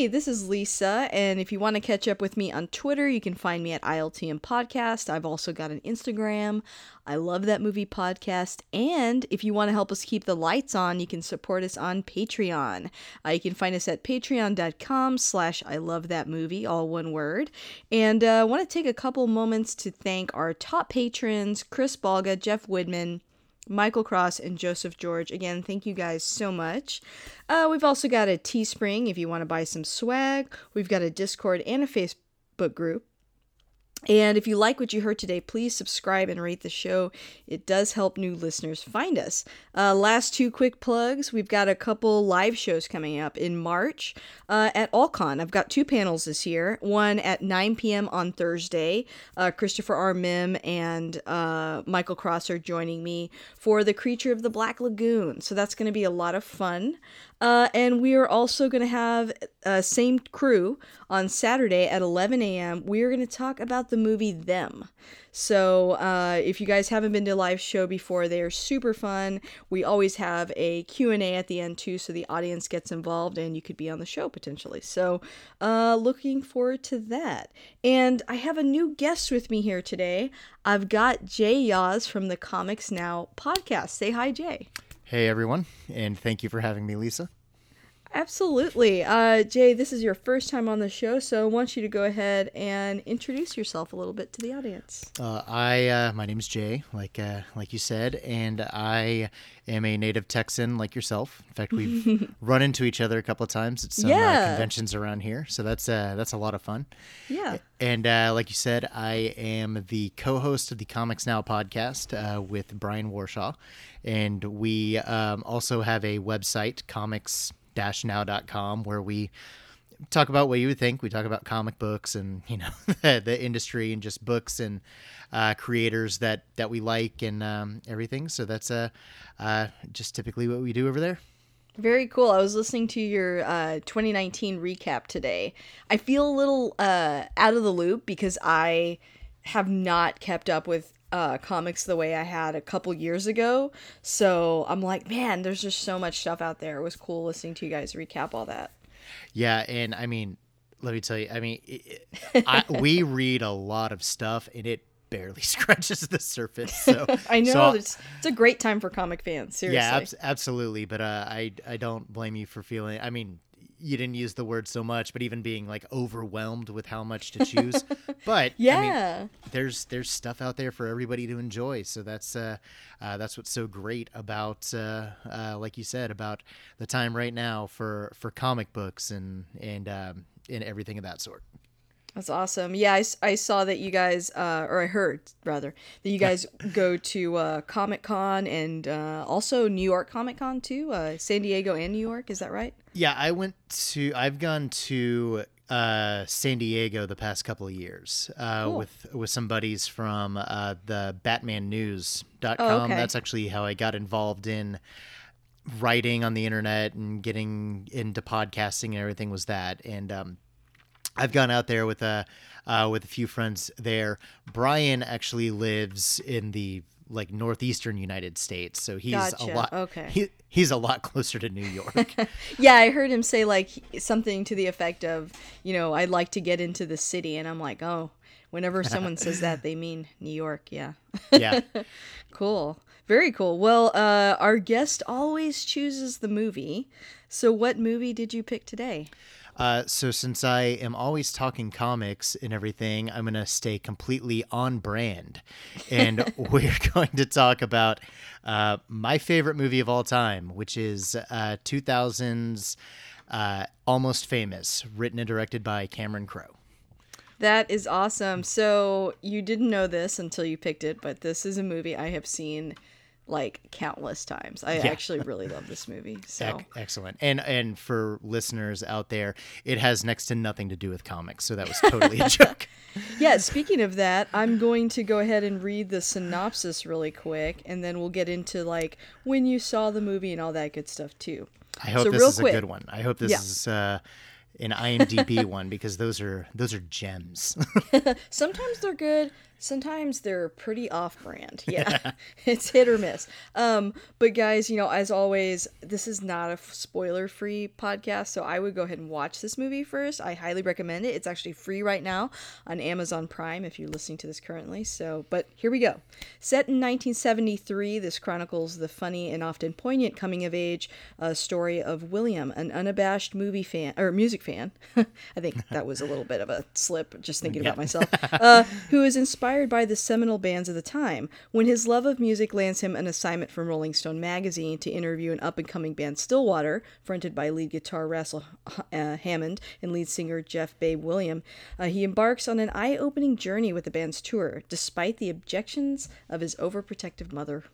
Hey, this is Lisa, and if you want to catch up with me on Twitter, you can find me at ILTM Podcast. I've also got an Instagram. I love that movie podcast. And if you want to help us keep the lights on, you can support us on Patreon. Uh, you can find us at patreon.com slash I love that movie, all one word. And uh, I want to take a couple moments to thank our top patrons, Chris Balga, Jeff Woodman, Michael Cross, and Joseph George. Again, thank you guys so much. Uh, we've also got a Teespring if you want to buy some swag. We've got a Discord and a Facebook group. And if you like what you heard today, please subscribe and rate the show. It does help new listeners find us. Uh, last two quick plugs. We've got a couple live shows coming up in March uh, at AllCon. I've got two panels this year. One at 9 p.m. on Thursday. Uh, Christopher R. Mim and uh, Michael Cross are joining me for The Creature of the Black Lagoon. So that's going to be a lot of fun. Uh, and we are also going to have uh, same crew on Saturday at 11 a.m. We are going to talk about the movie Them. So uh, if you guys haven't been to a live show before, they are super fun. We always have a Q&A at the end too, so the audience gets involved and you could be on the show potentially. So uh, looking forward to that. And I have a new guest with me here today. I've got Jay Yaz from the Comics Now podcast. Say hi, Jay. Hey everyone, and thank you for having me, Lisa. Absolutely. Uh, Jay, this is your first time on the show, so I want you to go ahead and introduce yourself a little bit to the audience. Uh, I uh, my name is Jay, like uh, like you said, and I am a native Texan like yourself. In fact, we've run into each other a couple of times at some uh, Yeah. conventions around here, so that's uh, that's a lot of fun. Yeah. And uh, like you said, I am the co-host of the Comics Now podcast uh, with Brian Warshaw, and we um, also have a website, comics-now.com, where we talk about what you would think. We talk about comic books and you know the, the industry and just books and uh, creators that that we like and um, everything. So that's uh, uh, just typically what we do over there. Very cool. I was listening to your uh, 2019 recap today. I feel a little uh, out of the loop because I have not kept up with uh, comics the way I had a couple years ago. So I'm like, man, there's just so much stuff out there. It was cool listening to you guys recap all that. Yeah, and I mean, let me tell you, I mean, it, I, we read a lot of stuff, and it barely scratches the surface. So I know so- it's, it's a great time for comic fans. Seriously. yeah, abs- absolutely. But uh, I I don't blame you for feeling. I mean, you didn't use the word so much, but even being like overwhelmed with how much to choose. but I mean, yeah. there's there's stuff out there for everybody to enjoy. So that's uh, uh, that's what's so great about uh, uh, like you said about the time right now for for comic books and and um, and everything of that sort. That's awesome. Yeah, I saw that you guys, uh, or I heard rather, that you guys go to uh, Comic Con and uh, also New York Comic Con too, uh, San Diego and New York. Is that right? Yeah, I went to. I've gone to uh, San Diego the past couple of years uh, Cool. with with some buddies from uh, the BatmanNews.com. Oh, okay. That's actually how I got involved in writing on the internet and getting into podcasting and everything. Was that and um, I've gone out there with a uh, with a few friends there. Brian actually lives in the like northeastern United States, so he's Gotcha, a lot. okay. he, he's a lot closer to New York. Yeah, I heard him say like something to the effect of, you know, I'd like to get into the city, and I'm like, oh, whenever someone says that, they mean New York. Yeah. yeah. Cool. Very cool. Well, uh, our guest always chooses the movie. So, what movie did you pick today? Uh, so since I am always talking comics and everything, I'm gonna stay completely on brand, and we're going to talk about uh, my favorite movie of all time, which is uh, 2000's uh, Almost Famous, written and directed by Cameron Crowe. That is awesome. So you didn't know this until you picked it, but this is a movie I have seen like countless times. I Yeah. actually really love this movie. So excellent. And and for listeners out there, it has next to nothing to do with comics, so that was totally a joke. yeah, speaking of that, I'm going to go ahead and read the synopsis really quick, and then we'll get into like when you saw the movie and all that good stuff too. I hope So this real is quick- a good one. I hope this Yeah. is uh, an IMDb one because those are those are gems. Sometimes they're good. Sometimes they're pretty off-brand. Yeah, it's hit or miss. Um, but guys, you know, as always, this is not a f- spoiler-free podcast, so I would go ahead and watch this movie first. I highly recommend it. It's actually free right now on Amazon Prime if you're listening to this currently. So, but here we go. Set in 1973, this chronicles the funny and often poignant coming-of-age uh, story of William, an unabashed movie fan or music fan. I think that was a little bit of a slip, just thinking about myself. Uh, who is inspired by the seminal bands of the time. When his love of music lands him an assignment from Rolling Stone magazine to interview an up-and-coming band Stillwater, fronted by lead guitar Russell uh, Hammond and lead singer Jeff Bebe William, uh, he embarks on an eye-opening journey with the band's tour, despite the objections of his overprotective mother.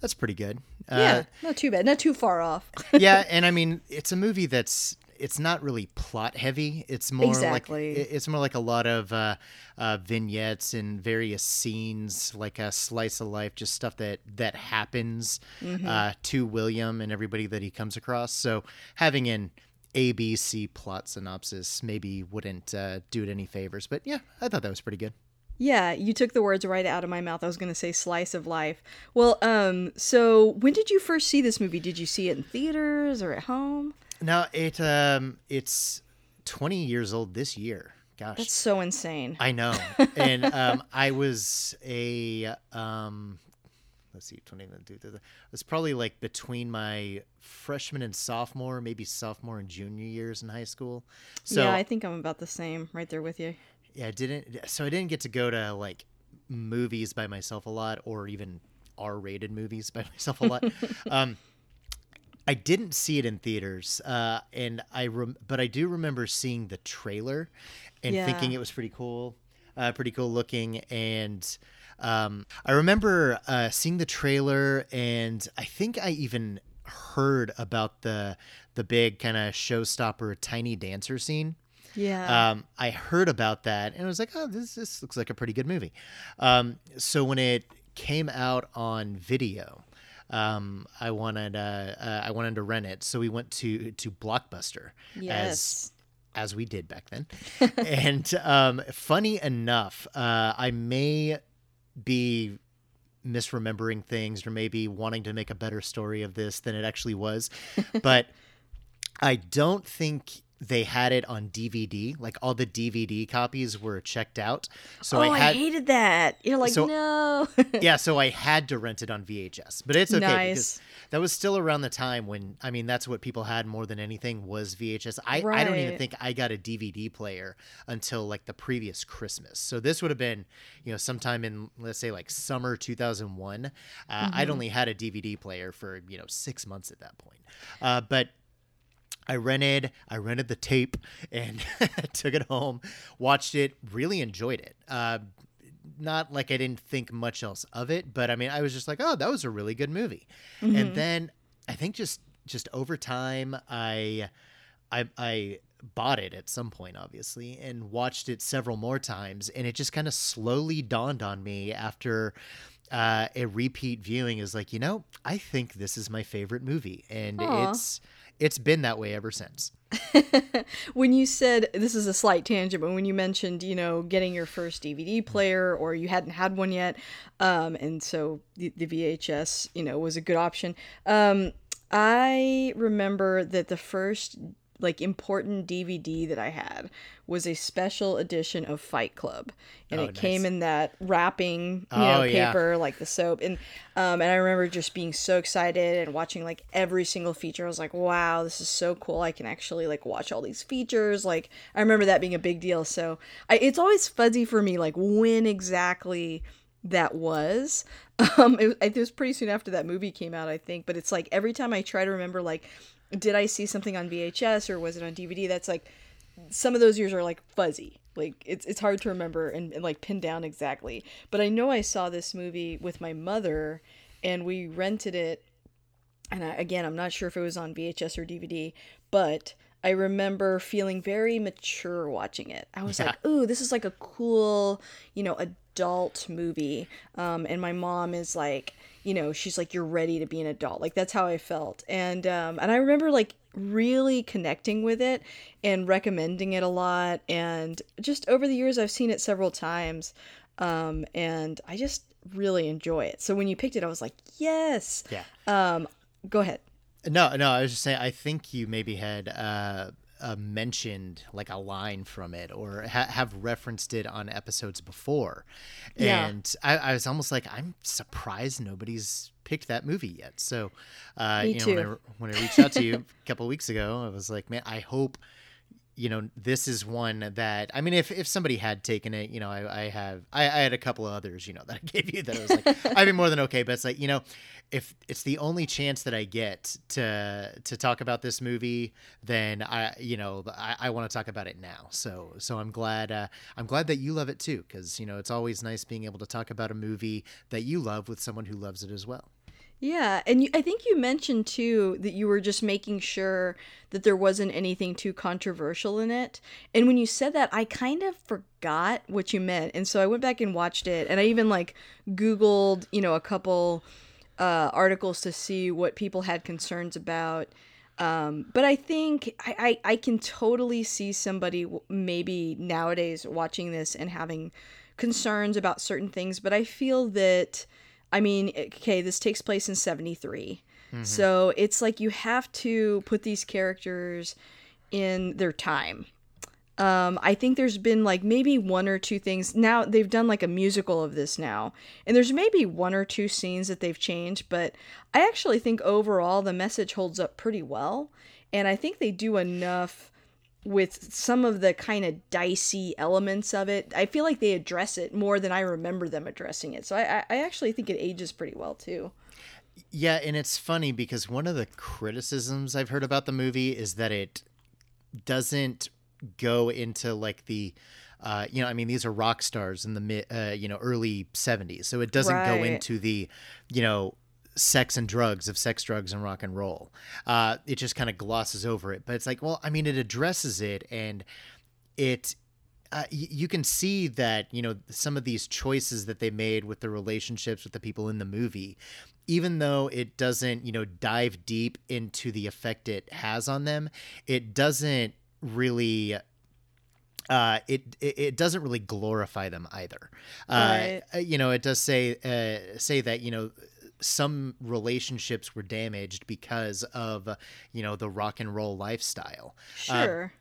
That's pretty good. yeah, not too bad, not too far off. Uh, yeah, and I mean, it's a movie that's it's not really plot heavy. It's more Exactly. like it's more like a lot of uh, uh, vignettes and various scenes, like a slice of life, just stuff that that happens Mm-hmm. uh, to William and everybody that he comes across. So having an ABC plot synopsis maybe wouldn't uh, do it any favors. But yeah, I thought that was pretty good. Yeah, you took the words right out of my mouth. I was going to say slice of life. Well, um, so when did you first see this movie? Did you see it in theaters or at home? No, it um, it's 20 years old this year. Gosh, That's so insane. I know. and um, I was a um, let's see, 20 it was probably like between my freshman and sophomore, maybe sophomore and junior years in high school. So yeah, I think I'm about the same, right there with you. yeah, I didn't. So I didn't get to go to like movies by myself a lot, or even R-rated movies by myself a lot. um, I didn't see it in theaters, uh, and I rem- but I do remember seeing the trailer and Yeah. thinking it was pretty cool, uh, pretty cool looking, and um, I remember uh, seeing the trailer, and I think I even heard about the the big kind of showstopper tiny dancer scene. Yeah. Um, I heard about that and I was like, oh, this this looks like a pretty good movie. Um, so when it came out on video, um, I wanted uh, uh, I wanted to rent it, so we went to to Blockbuster as yes. as we did back then. and um, funny enough, uh, I may be misremembering things or maybe wanting to make a better story of this than it actually was, but I don't think they had it on DVD. Like all the DVD copies were checked out, so oh, I I, hated that. You're like, So- no. yeah, so I had to rent it on VHS. But it's okay Nice. because that was still around the time when I mean that's what people had more than anything was VHS. I, I don't even think I got a DVD player until like the previous Christmas. So this would have been, you know, sometime in let's say like summer 2001. Uh, Mm-hmm. I'd only had a DVD player for, you know, 6 months at that point. Uh, but I rented I rented the tape and took it home, watched it, really enjoyed it. Uh, not like I didn't think much else of it, but I mean I was just like, oh, that was a really good movie. And then I think just just over time I I I bought it at some point obviously and watched it several more times and it just kind of slowly dawned on me after uh, a repeat viewing is like you know i think this is my favorite movie and Aw. it's it's been that way ever since when you said this is a slight tangent, but when you mentioned, you know, getting your first DVD player or you hadn't had one yet, um, and so the, the VHS, you know, was a good option. Um, I remember that the first like important DVD that I had was a special edition of Fight Club, and Oh, it came in that wrapping, you know, Oh, yeah. paper like the soap, and um, and I remember just being so excited and watching like every single feature. I was like, wow, this is so cool! I can actually like watch all these features. Like I remember that being a big deal. So I, it's always fuzzy for me, like when exactly that was. Um, it, it was pretty soon after that movie came out, I think. But it's like every time I try to remember, like, did I see something on VHS or was it on DVD? That's like some of those years are like fuzzy. Like it's it's hard to remember and, and like pin down exactly. But I know I saw this movie with my mother, and we rented it. And I, again, I'm not sure if it was on VHS or DVD, but I remember feeling very mature watching it. I was Yeah. like, "Ooh, this is like a cool, you know, adult movie." Um, and my mom is like, you know, she's like, "You're ready to be an adult." Like that's how I felt, and um, and I remember like really connecting with it and recommending it a lot. And just over the years, I've seen it several times, um, and I just really enjoy it. So when you picked it, I was like, "Yes." Yeah. Um, go ahead. No, no, I was just saying. I think you maybe had uh, uh, mentioned like a line from it, or ha- have referenced it on episodes before, Yeah. and I, I was almost like, I'm surprised nobody's picked that movie yet. So, uh, Me you know, too. when I, when I reached out to you a couple weeks ago, I was like, man, I hope. You know, this is one that I mean, if, if somebody had taken it, you know, I, I have I, I had a couple of others, you know, that I gave you that I was like, I'd be more than okay. But it's like, you know, if it's the only chance that I get to to talk about this movie, then I you know I, I want to talk about it now. So so I'm glad uh, I'm glad that you love it too, because you know it's always nice being able to talk about a movie that you love with someone who loves it as well. Yeah, and you, I think you mentioned too that you were just making sure that there wasn't anything too controversial in it. And when you said that, I kind of forgot what you meant. And so I went back and watched it, and I even like Googled, you know, a couple uh, articles to see what people had concerns about. Um, but I think I, I, I can totally see somebody maybe nowadays watching this and having concerns about certain things. But I feel that, I mean, okay, this takes place in 73. So it's like you have to put these characters in their time. Um, I think there's been like maybe one or two things. Now they've done like a musical of this now, and there's maybe one or two scenes that they've changed, but I actually think overall the message holds up pretty well, and I think they do enough with some of the kind of dicey elements of it. I feel like they address it more than I remember them addressing it. So I, I- actually think it ages pretty well too. Yeah, and it's funny because one of the criticisms I've heard about the movie is that it doesn't go into like the uh, you know, I mean, these are rock stars in the mid, uh, you know, early '70s, so it doesn't go into the, you know, sex and drugs of sex, drugs, and rock and roll. Uh, it just kind of glosses over it. But it's like, well, I mean, it addresses it, and it uh, y- you can see that you know some of these choices that they made with the relationships with the people in the movie even though it doesn't you know dive deep into the effect it has on them it doesn't really uh, it, it it doesn't really glorify them either. Right. Uh, you know, it does say uh, say that you know some relationships were damaged because of uh, you know the rock and roll lifestyle. Uh, Sure.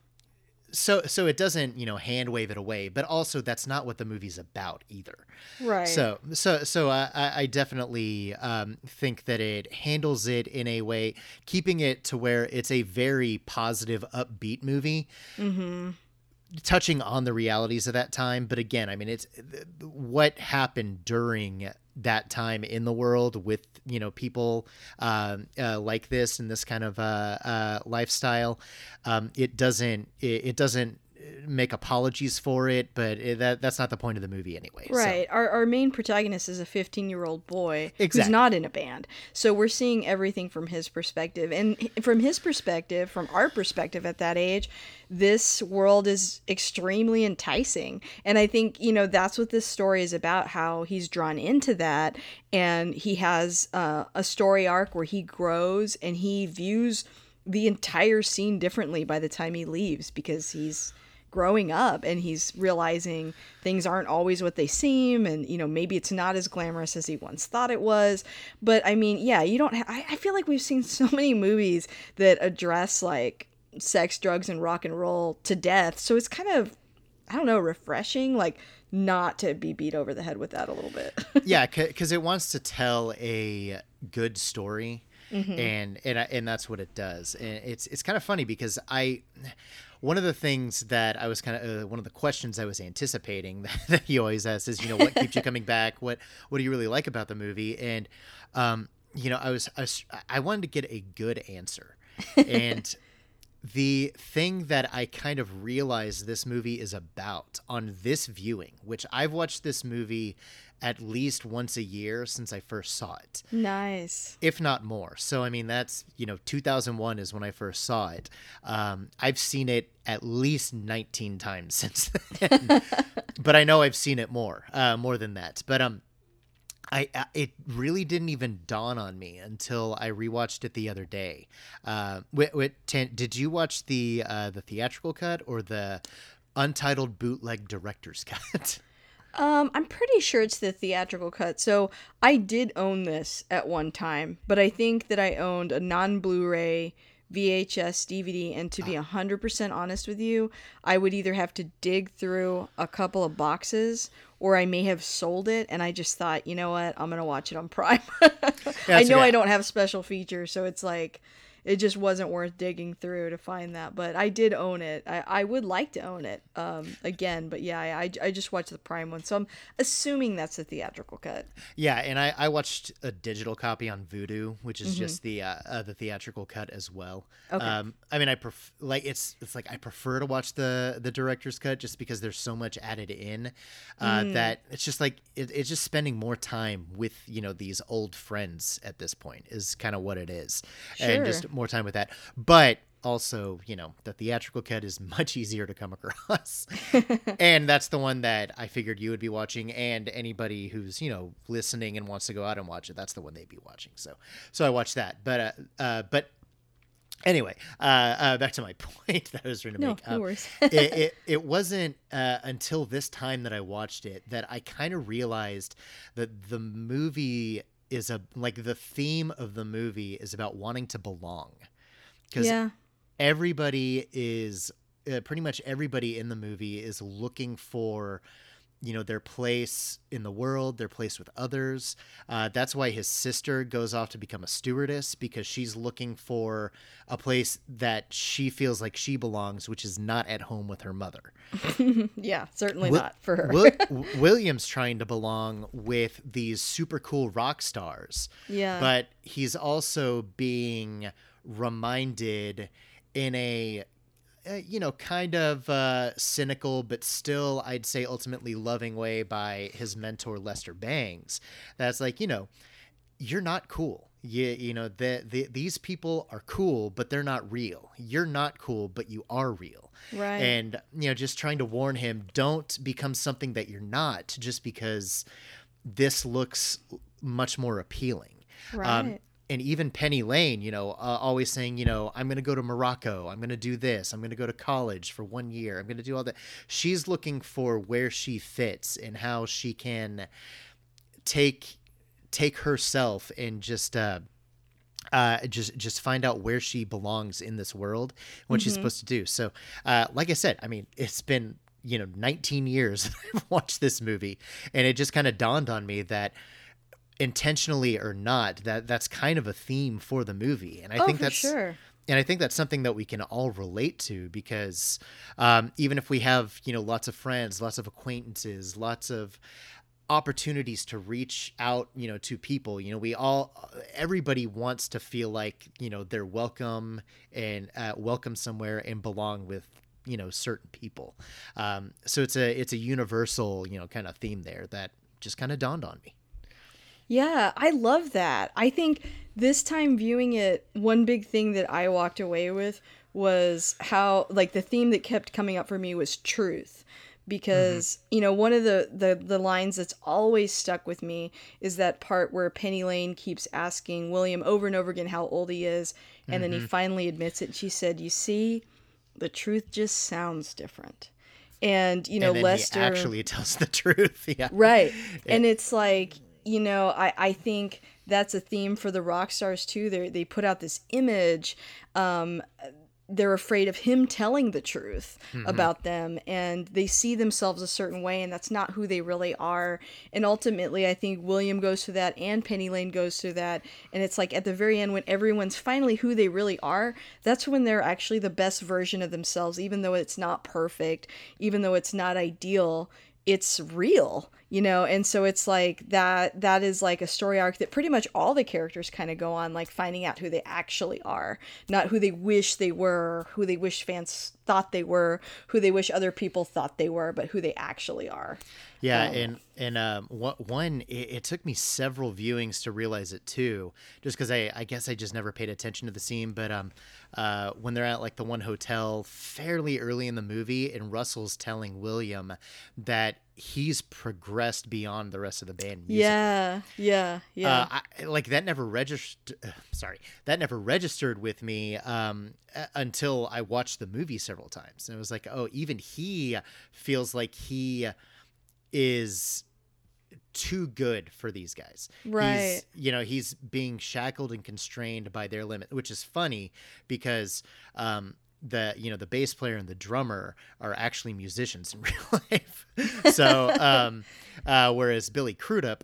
so so it doesn't you know hand wave it away, but also that's not what the movie's about either. right. So so so I I I definitely um, think that it handles it in a way, keeping it to where it's a very positive, upbeat movie, mm-hmm. touching on the realities of that time. But again, I mean, it's what happened during that time in the world with you know people um, uh, like this and this kind of uh, uh, lifestyle. Um, it doesn't it, it doesn't make apologies for it, but it, that that's not the point of the movie anyway. so. Right. Our, our main protagonist is a 15 year old boy who's not in a band. So we're seeing everything from his perspective. And from his perspective, from our perspective at that age, this world is extremely enticing. And I think, you know, that's what this story is about how he's drawn into that. And he has uh, a story arc where he grows and he views the entire scene differently by the time he leaves because he's growing up and he's realizing things aren't always what they seem and you know maybe it's not as glamorous as he once thought it was but i mean yeah you don't ha- I, I feel like we've seen so many movies that address like sex, drugs, and rock and roll to death. So it's kind of, I don't know, refreshing, like not to be beat over the head with that a little bit. yeah, because it wants to tell a good story. Mm-hmm. And and and that's what it does. And it's it's kind of funny because I one of the things that I was kind of uh, one of the questions I was anticipating that, he always asks is, you know, what keeps you coming back? What what do you really like about the movie? And um, you know, I was, I was I wanted to get a good answer, and the thing that I kind of realized this movie is about on this viewing, which I've watched this movie at least once a year since I first saw it. Nice. If not more. So, I mean, that's, you know, 2001 is when I first saw it. Um, I've seen it at least 19 times since then. but I know I've seen it more, uh, more than that. But, um, I, it really didn't even dawn on me until I rewatched it the other day. Uh, wait, wait, did you watch the uh, the theatrical cut or the untitled bootleg director's cut? Um, I'm pretty sure it's the theatrical cut. So I did own this at one time, but I think that I owned a non Blu-ray VHS, DVD, and to be 100% honest with you, I would either have to dig through a couple of boxes or I may have sold it and I just thought, you know what, I'm going to watch it on Prime. I know okay. I don't have special features, so it's like it just wasn't worth digging through to find that. But I did own it. I, I would like to own it um, again. But yeah, I, I just watched the Prime one. So I'm assuming that's the theatrical cut. Yeah, and I, I watched a digital copy on Vudu, which is mm-hmm. just the uh, uh, the theatrical cut as well. Okay. Um, I mean, I pref- like it's it's like I prefer to watch the the director's cut just because there's so much added in uh, mm. that it's just like it, it's just spending more time with you know these old friends at this point is kind of what it is, sure. and just more time with that. But also, you know, the theatrical cut is much easier to come across. and that's the one that I figured you would be watching and anybody who's, you know, listening and wants to go out and watch it, that's the one they'd be watching. So so I watched that. But uh, uh but anyway, uh, uh back to my point that I was trying to no, make. No um, worries. it, it, it wasn't uh, until this time that I watched it that I kind of realized that the movie is a like the theme of the movie is about wanting to belong because yeah. everybody is uh, pretty much everybody in the movie is looking for you know their place in the world their place with others. Uh, that's why his sister goes off to become a stewardess because she's looking for a place that she feels like she belongs which is not at home with her mother. Yeah certainly Will- not for her. Will- william's trying to belong with these super cool rock stars. Yeah. But he's also being reminded in a uh, you know, kind of uh, cynical, but still, I'd say ultimately loving way by his mentor Lester Bangs. That's like, you know, you're not cool. You, you know, the, the, these people are cool, but they're not real. You're not cool, but you are real. Right. And, you know, just trying to warn him don't become something that you're not just because this looks much more appealing. Um, right. Um, and even Penny Lane, you know, uh, always saying, you know, I'm going to go to Morocco. I'm going to do this. I'm going to go to college for one year. I'm going to do all that. She's looking for where she fits and how she can take take herself and just uh, uh, just just find out where she belongs in this world, what mm-hmm. she's supposed to do. So, uh, like I said, I mean, it's been you know 19 years I've watched this movie, and it just kind of dawned on me that intentionally or not, that that's kind of a theme for the movie, and I oh, think that's sure. And I think that's something that we can all relate to because um, even if we have you know lots of friends, lots of acquaintances, lots of opportunities to reach out you know to people you know we all everybody wants to feel like you know they're welcome and uh, welcome somewhere and belong with you know certain people. Um, so it's a it's a universal you know kind of theme there that just kind of dawned on me yeah, I love that. I think this time viewing it, one big thing that I walked away with was how like the theme that kept coming up for me was truth because mm-hmm. you know one of the, the the lines that's always stuck with me is that part where penny lane keeps asking william over and over again how old he is and mm-hmm. then he mm-hmm. finally admits it and she said you see the truth just sounds different and you know and lester actually tells the truth yeah right and it's like you know, I, I think that's a theme for the rock stars too. They they put out this image um, they're afraid of him telling the truth about them and they see themselves a certain way and that's not who they really are. And ultimately i think william goes through that and penny lane goes through that and it's like at the very end when everyone's finally who they really are that's when they're actually the best version of themselves. Even though it's not perfect even though it's not ideal it's real you know and so it's like that that is like a story arc that pretty much all the characters kind of go on like finding out who they actually are not who they wish they were who they wish fans thought they were who they wish other people thought they were but who they actually are Yeah, and and um, what one it, it took me several viewings to realize it too, just because I I guess I just never paid attention to the scene. But um, uh, when they're at like the one hotel fairly early in the movie, and Russell's telling William that he's progressed beyond the rest of the band. musically. yeah yeah yeah Uh, I, like that never registered. Sorry, that never registered with me um, uh, until I watched the movie several times, and it was like, oh, even he feels like he is too good for these guys. Right. He's, you know, he's being shackled and constrained by their limit, which is funny because um the you know the bass player and the drummer are actually musicians in real life. so um uh whereas Billy Crudup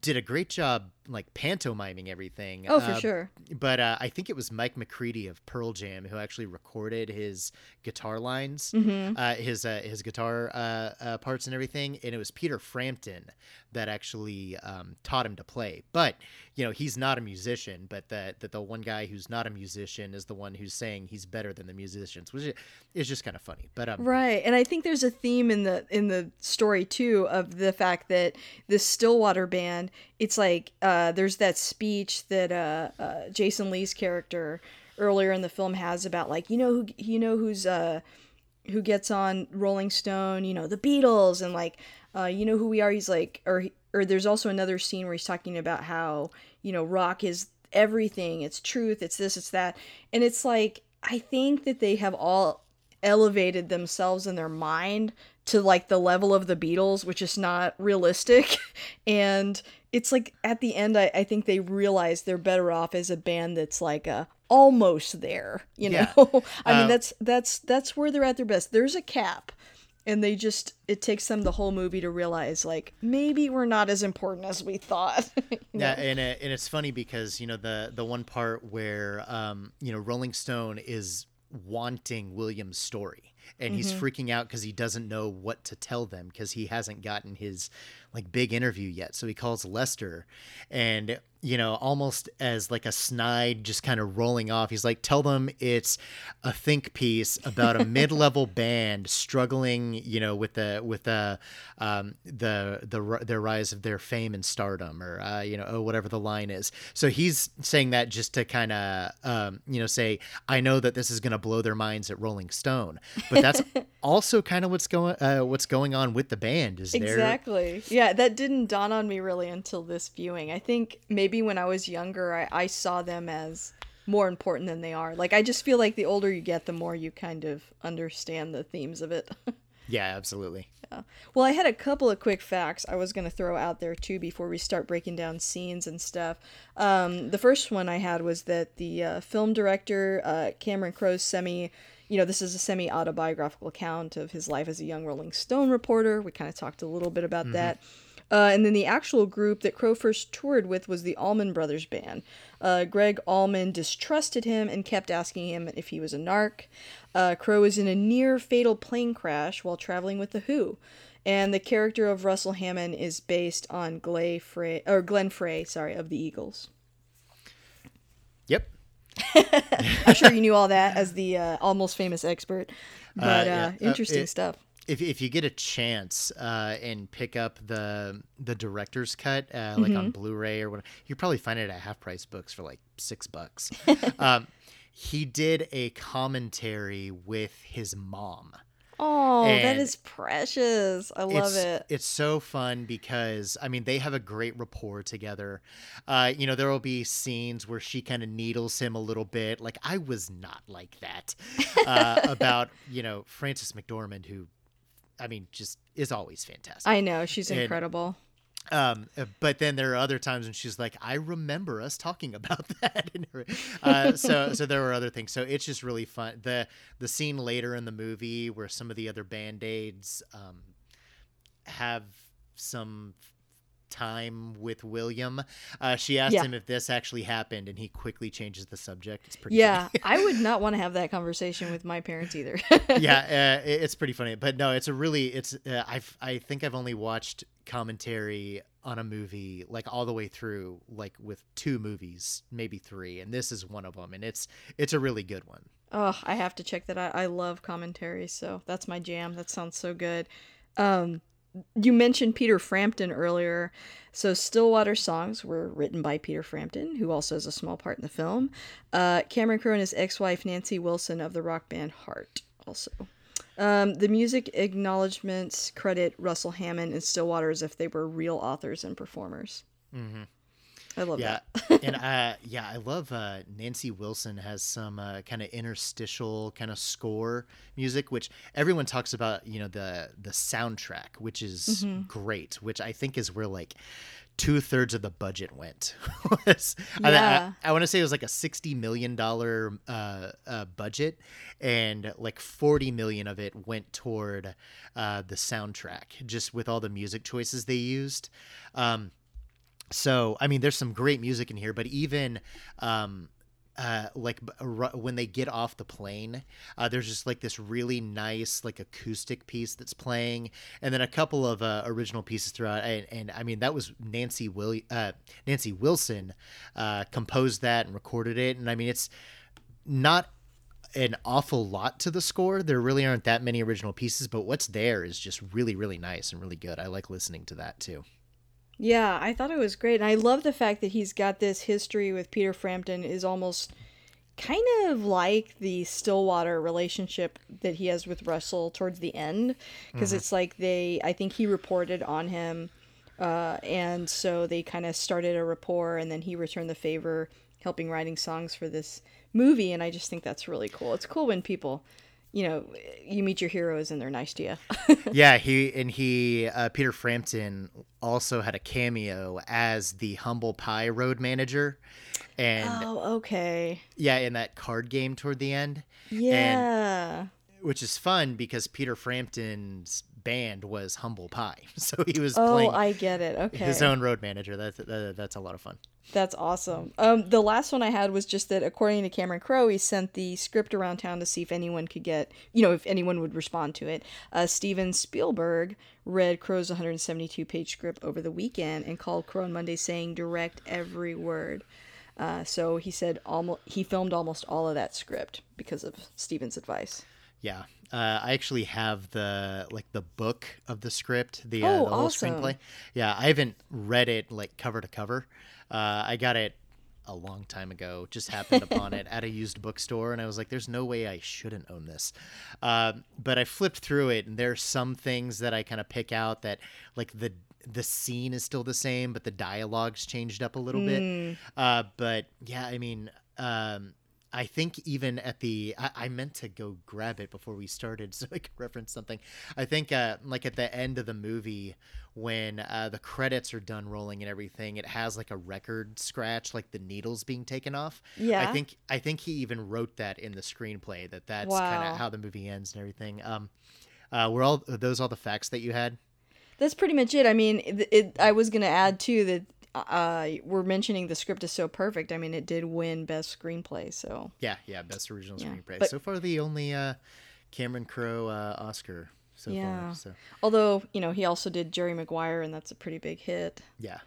did a great job like pantomiming everything. oh for uh, sure but uh, I think it was Mike McCready of Pearl Jam who actually recorded his guitar lines, Mm-hmm. uh, his uh, his guitar uh, uh, parts and everything, and it was Peter Frampton that actually um, taught him to play. But you know, he's not a musician, but that that the one guy who's not a musician is the one who's saying he's better than the musicians, which is- is just kind of funny. But um, Right. And I think there's a theme in the in the story too of the fact that this Stillwater band, it's like uh there's that speech that uh, uh Jason Lee's character earlier in the film has about like you know who you know who's uh who gets on Rolling Stone, you know, the Beatles and like uh you know who we are? He's like or or there's also another scene where he's talking about how, you know, rock is everything, it's truth, it's this, it's that. And it's like I think that they have all elevated themselves in their mind to like the level of the Beatles, which is not realistic. and it's like at the end, I, I think they realize they're better off as a band that's like a almost there. You know, Yeah. I mean Um, that's that's that's where they're at their best. There's a cap. And they just it takes them the whole movie to realize like maybe we're not as important as we thought. you know? Yeah, and it, and it's funny because you know the the one part where um you know Rolling Stone is wanting William's story and he's mm-hmm. freaking out because he doesn't know what to tell them because he hasn't gotten his like big interview yet. So he calls Lester and you know almost as like a snide just kind of rolling off. He's like, "Tell them it's a think piece about a mid-level band struggling, you know, with the with the um, the the their rise of their fame and stardom, or uh, you know, oh whatever the line is." So he's saying that just to kind of um, you know say, "I know that this is going to blow their minds at Rolling Stone," but that's also kind of what's going uh, what's going on with the band. Is there Exactly. Yeah, that didn't dawn on me really until this viewing. I think maybe when I was younger, I, I saw them as more important than they are. Like, I just feel like the older you get, the more you kind of understand the themes of it. Yeah, absolutely. Yeah. well, I had a couple of quick facts I was going to throw out there too before we start breaking down scenes and stuff. Um, the first one I had was that the uh, film director, uh, Cameron Crowe's semi you know, this is a semi autobiographical account of his life as a young Rolling Stone reporter. We kind of talked a little bit about that. Uh, and then the actual group that Crowe first toured with was the Allman Brothers Band. Uh, Gregg Allman distrusted him and kept asking him if he was a narc. Uh, Crowe was in a near fatal plane crash while traveling with The Who. And the character of Russell Hammond is based on Glay Frey, or Glenn Frey, sorry, of the Eagles. Yep. I'm sure you knew all that as the uh, almost famous expert, but uh, yeah. Uh, interesting it- stuff. if, if you get a chance uh, and pick up the the director's cut uh, like on Blu-ray or whatever, you probably find it at half price books for like six bucks. um, he did a commentary with his mom. Oh, that and is precious. I love it. It's so fun because I mean they have a great rapport together. Uh, you know there will be scenes where she kind of needles him a little bit. Like I was not like that uh, about you know Frances McDormand who, I mean just is always fantastic. I know she's and- incredible. Um, but then there are other times when she's like, I remember us talking about that. uh, so, so there were other things. So it's just really fun. The, the scene later in the movie where some of the other band-aids, um, have some time with William. Uh, she asked Yeah. him if this actually happened, and he quickly changes the subject. It's pretty. Yeah. I would not want to have that conversation with my parents either. yeah, uh, it's pretty funny. But no, it's a really. It's. Uh, I've. I think I've only watched commentary on a movie like all the way through, like with two movies, maybe three, and this is one of them, and it's it's a really good one. Oh, I have to check that out. I love commentary, so that's my jam. That sounds so good. Um, you mentioned Peter Frampton earlier. So Stillwater songs were written by Peter Frampton, who also has a small part in the film. Uh, Cameron Crowe and his ex-wife Nancy Wilson of the rock band Heart also. Um, the music acknowledgments credit Russell Hammond and Stillwater as if they were real authors and performers. Mm-hmm. I love Yeah, that. and uh, yeah, I love uh, Nancy Wilson has some uh, kind of interstitial kind of score music, which everyone talks about. You know, the the soundtrack, which is great, which I think is where like two thirds of the budget went. Was- I- Yeah. I, I want to say it was like a sixty million dollar uh, uh, budget, and like forty million of it went toward uh, the soundtrack, just with all the music choices they used. Um, so I mean, there's some great music in here, but even um, uh, like b- when they get off the plane, uh, there's just like this really nice like acoustic piece that's playing, and then a couple of uh, original pieces throughout. And, and I mean, that was Nancy Will uh, Nancy Wilson uh, composed that and recorded it, and I mean, it's not an awful lot to the score. There really aren't that many original pieces, but what's there is just really, really nice and really good. I like listening to that too. Yeah, I thought it was great. And I love the fact that he's got this history with Peter Frampton is almost kind of like the Stillwater relationship that he has with Russell towards the end because it's like they I think he reported on him uh, and so they kind of started a rapport and then he returned the favor helping writing songs for this movie and I just think that's really cool. It's cool when people you know, you meet your heroes and they're nice to you. yeah, he and he uh, Peter Frampton also had a cameo as the humble pie road manager, and oh, okay. yeah, in that card game toward the end, Yeah. which is fun because Peter Frampton's band was Humble Pie, so he was Oh, playing I get it. Okay. his own road manager. That's that, that's a lot of fun. That's awesome. Um, the last one I had was just that, according to Cameron Crowe, he sent the script around town to see if anyone could get, you know, if anyone would respond to it. Uh, Steven Spielberg read Crowe's 172 page script over the weekend and called Crowe on Monday saying, direct every word. Uh, so he said almost he filmed almost all of that script because of Steven's advice. Yeah, uh, I actually have the like the book of the script, the, Oh, uh, the whole awesome. screenplay. Yeah, I haven't read it like cover to cover. Uh, I got it a long time ago. Just happened upon it at a used bookstore, and I was like, "There's no way I shouldn't own this." Uh, but I flipped through it, and there's some things that I kind of pick out that like the the scene is still the same, but the dialogue's changed up a little Hmm. bit. Uh, but yeah, I mean. Um, I think even at the I, I meant to go grab it before we started so I could reference something. I think uh, like at the end of the movie when uh, the credits are done rolling and everything, it has like a record scratch, like the needles being taken off. Yeah. I think I think he even wrote that in the screenplay that that's kind of how the movie ends and everything. Um, uh, were all are those all the facts that you had? That's pretty much it. I mean, it, it, I was going to add too that uh, we're mentioning the script is so perfect. I mean, it did win best screenplay, so Yeah, yeah, best original Yeah, screenplay. but- so far, the only uh, Cameron Crowe uh, Oscar so Yeah. far. So Although, you know, he also did Jerry Maguire, and that's a pretty big hit. yeah.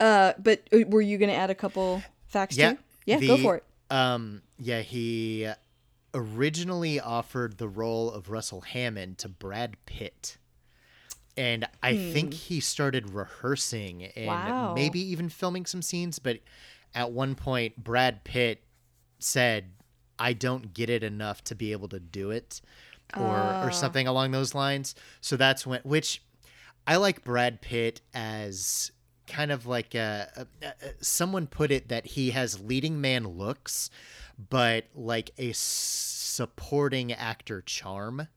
Uh, but uh, were you going to add a couple facts Yeah, too? Yeah, go for it. Um, yeah, he originally offered the role of Russell Hammond to Brad Pitt. And I think he started rehearsing and Hmm. Wow. maybe even filming some scenes, but at one point Brad Pitt said, I don't get it enough to be able to do it or or something along those lines. So that's when which I like Brad Pitt as kind of like a, a, a- someone put it that he has leading man looks, but like a supporting actor charm.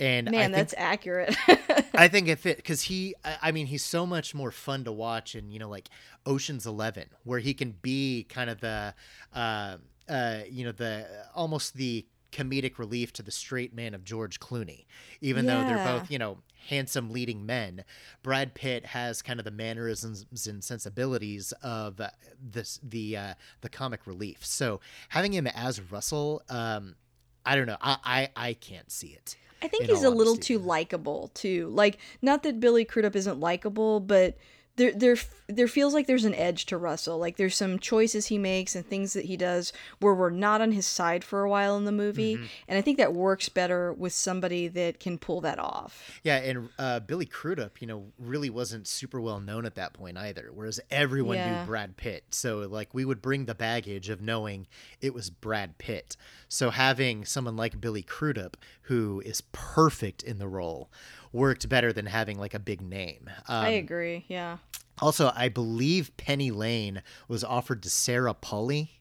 And I Man, think, that's accurate. I think it fit because he, I I mean, he's so much more fun to watch in, you know, like Ocean's Eleven, where he can be kind of the, uh, uh, you know, the almost the comedic relief to the straight man of George Clooney, even though they're both, you know, handsome leading men. Brad Pitt has kind of the mannerisms and sensibilities of this the uh, the comic relief. So having him as Russell, um, I don't know, I I, I can't see it. I think he's a little honesty. too likable too. Like, not that Billy Crudup isn't likable, but there there there feels like there's an edge to Russell. Like there's some choices he makes and things that he does where we're not on his side for a while in the movie, Mm-hmm. and I think that works better with somebody that can pull that off. Yeah, and uh, Billy Crudup, you know, really wasn't super well known at that point either. Whereas everyone Yeah. knew Brad Pitt, so like we would bring the baggage of knowing it was Brad Pitt. So having someone like Billy Crudup, who is perfect in the role, worked better than having like a big name. Um, I agree. Yeah. also, I believe Penny Lane was offered to Sarah Polley.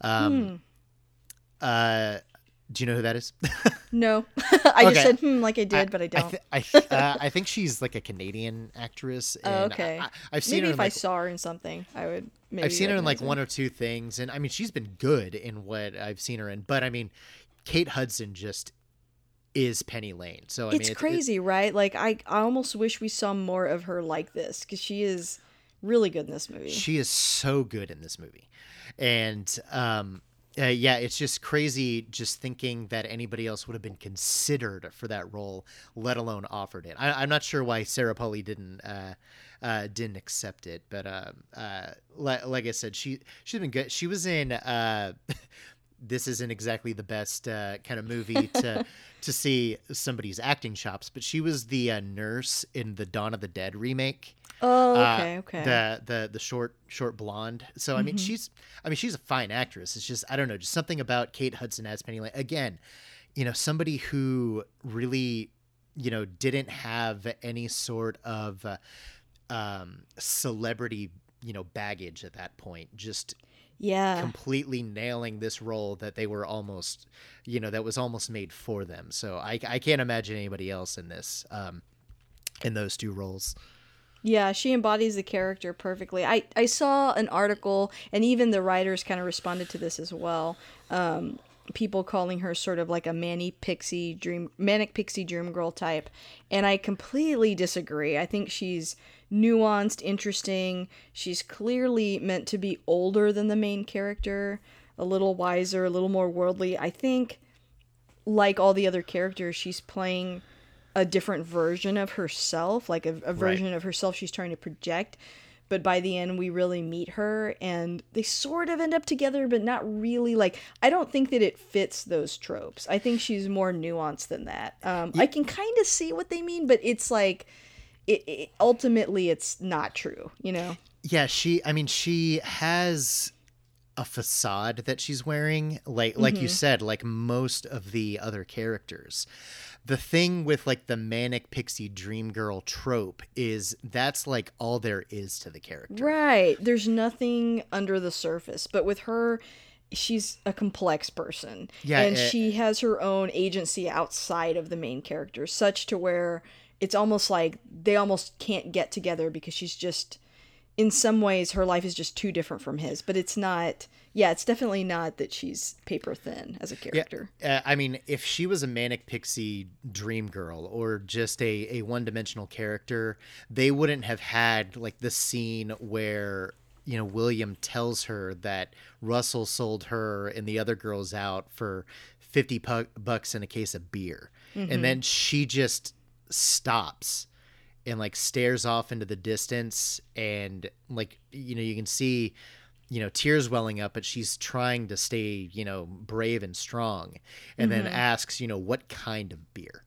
Um, uh, do you know who that is? No, I Okay. just said hmm like I did, but I I, don't. th- I, th- uh, I think she's like a Canadian actress. Oh, okay. I, have seen maybe her if in I like, saw her in something, I would. Maybe I've seen her in like one or two things, and I mean she's been good in what I've seen her in. But I mean, Kate Hudson just is Penny Lane. So I it's mean, it- crazy, right? Like I, I almost wish we saw more of her like this because she is really good in this movie. she is so good in this movie, and um, uh, yeah, it's just crazy just thinking that anybody else would have been considered for that role, let alone offered it. I, I'm not sure why Sarah Polley didn't uh, uh, didn't accept it, but um, uh, like, like I said, she she's been good. She was in. Uh, this isn't exactly the best uh, kind of movie to to see somebody's acting chops, but she was the uh, nurse in the Dawn of the Dead remake oh, uh, okay, okay. the the the short short blonde. So I mean, she's I mean she's a fine actress. It's just I don't know, just something about Kate Hudson as Penny Lane. Again, you know, somebody who really you know didn't have any sort of uh, um, celebrity you know baggage at that point. Just yeah, completely nailing this role that they were almost you know that was almost made for them. So I I can't imagine anybody else in this. Um, in those two roles. yeah, she embodies the character perfectly. I, I saw an article, and even the writers kind of responded to this as well. Um, people calling her sort of like a manny pixie dream, manic pixie dream girl type, and I completely disagree. I think she's nuanced, interesting. She's clearly meant to be older than the main character, a little wiser, a little more worldly. I think like all the other characters, she's playing a different version of herself, like a, a version of herself she's trying to project. But by the end, we really meet her, and they sort of end up together, but not really. Like, I don't think that it fits those tropes. I think she's more nuanced than that. Um, I can kind of see what they mean, but it's like, it, it ultimately, it's not true. You know? Yeah, she I mean she has a facade that she's wearing like like Mm-hmm. you said like most of the other characters. The thing with like the manic pixie dream girl trope is that's like all there is to the character. Right. There's nothing under the surface. But with her, she's a complex person. Yeah, And eh, she has her own agency outside of the main character, such to where it's almost like they almost can't get together because she's just, in some ways, her life is just too different from his. But it's not, yeah, it's definitely not that she's paper thin as a character. Uh, I mean, if she was a manic pixie dream girl or just a, a one dimensional character, they wouldn't have had like the scene where you know William tells her that Russell sold her and the other girls out for fifty pu- bucks and a case of beer, and then she just stops and like stares off into the distance and like you know you can see you know tears welling up but she's trying to stay you know brave and strong and then mm-hmm. asks you know what kind of beer?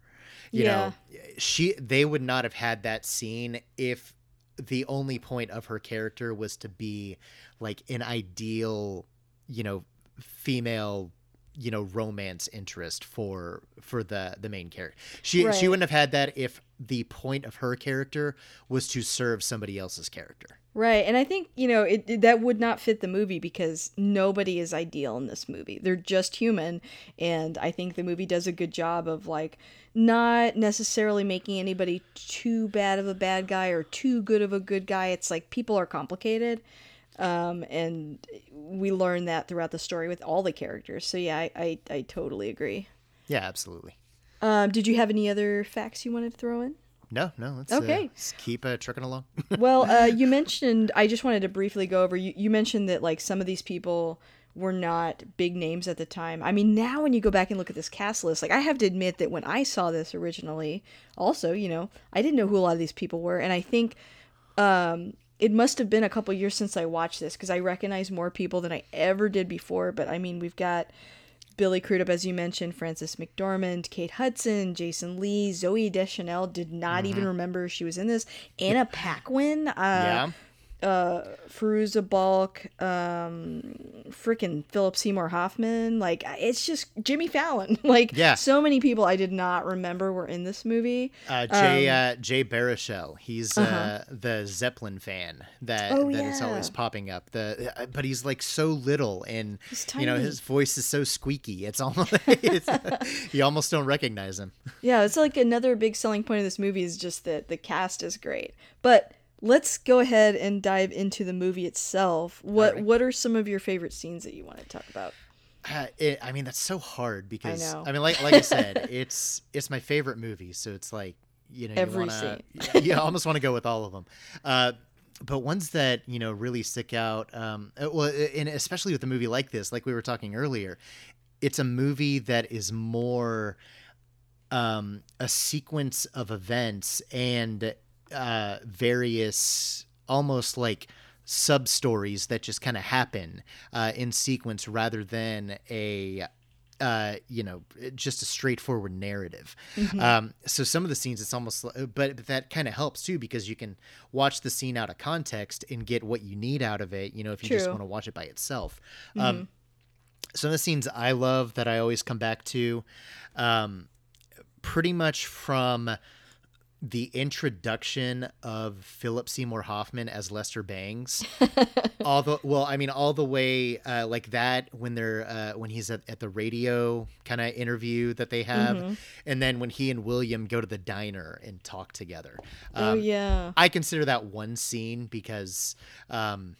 You know she they would not have had that scene if the only point of her character was to be like an ideal you know female you know romance interest for for the the main character she she wouldn't have had that if the point of her character was to serve somebody else's character Right. And I think, you know, it, it- that would not fit the movie because nobody is ideal in this movie. They're just human. And I think the movie does a good job of, like, not necessarily making anybody too bad of a bad guy or too good of a good guy. It's like people are complicated. Um, and we learn that throughout the story with all the characters. So, yeah, I, I, I totally agree. Yeah, absolutely. Um, did you have any other facts you wanted to throw in? No, no. Let's Okay. Uh, let's keep uh, trucking along. well, uh, you mentioned. I just wanted to briefly go over. You, you mentioned that like some of these people were not big names at the time. I mean, now when you go back and look at this cast list, like I have to admit that when I saw this originally, also, you know, I didn't know who a lot of these people were, and I think um, it must have been a couple years since I watched this because I recognize more people than I ever did before. But I mean, we've got Billy Crudup, as you mentioned, Frances McDormand, Kate Hudson, Jason Lee, Zooey Deschanel. Did not even remember she was in this. Anna Paquin, uh, yeah. Uh, Fairuza Balk, um, freaking Philip Seymour Hoffman. Like it's just Jimmy Fallon. like Yeah. so many people I did not remember were in this movie. Uh, Jay uh, Jay Baruchel. He's uh, the Zeppelin fan that Uh-huh. Oh, that is always popping up. The uh, but he's like so little, and you know his voice is so squeaky. It's almost it's, you almost don't recognize him. Yeah, it's like another big selling point of this movie is just that the cast is great. But let's go ahead and dive into the movie itself. What Alright. what are some of your favorite scenes that you want to talk about? Uh, it, I mean that's so hard because know. I, mean like like I said, it's it's my favorite movie, so it's like you know Every you wanna, you almost want to go with all of them. Uh, but ones that you know really stick out, um, uh, well, and especially with a movie like this, like we were talking earlier, it's a movie that is more um, a sequence of events and uh, various almost like sub stories that just kind of happen uh, in sequence rather than a uh, you know, just a straightforward narrative. Um, so some of the scenes, it's almost, but, but that kind of helps too because you can watch the scene out of context and get what you need out of it. You know, if you just want to watch it by itself. Um, some of the scenes I love that I always come back to, um, pretty much from the introduction of Philip Seymour Hoffman as Lester Bangs, all the well, I mean, all the way uh, like that when they're uh, when he's at, at the radio kind of interview that they have, and then when he and William go to the diner and talk together. oh Um, yeah. I consider that one scene because, um,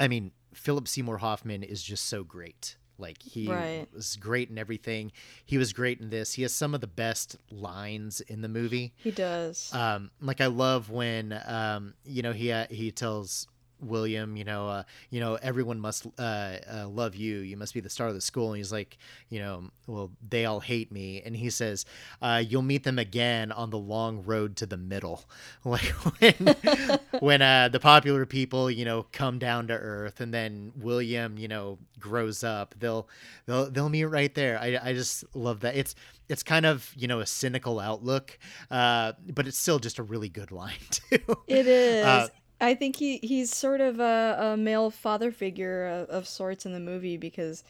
I mean, Philip Seymour Hoffman is just so great. Like he Right. was great in everything. He was great in this. He has some of the best lines in the movie. He does. Um, like I love when um, you know he uh, he tells William, you know, uh, you know, everyone must uh, uh, love you. You must be the star of the school. And he's like, you know, well, they all hate me. And he says, uh, you'll meet them again on the long road to the middle. Like when when uh, the popular people, you know, come down to earth, and then William, you know, grows up. They'll they'll they'll meet right there. I I just love that. It's it's kind of you know a cynical outlook, uh, but it's still just a really good line too. It is. I think he he's sort of a, a male father figure of, of sorts in the movie because,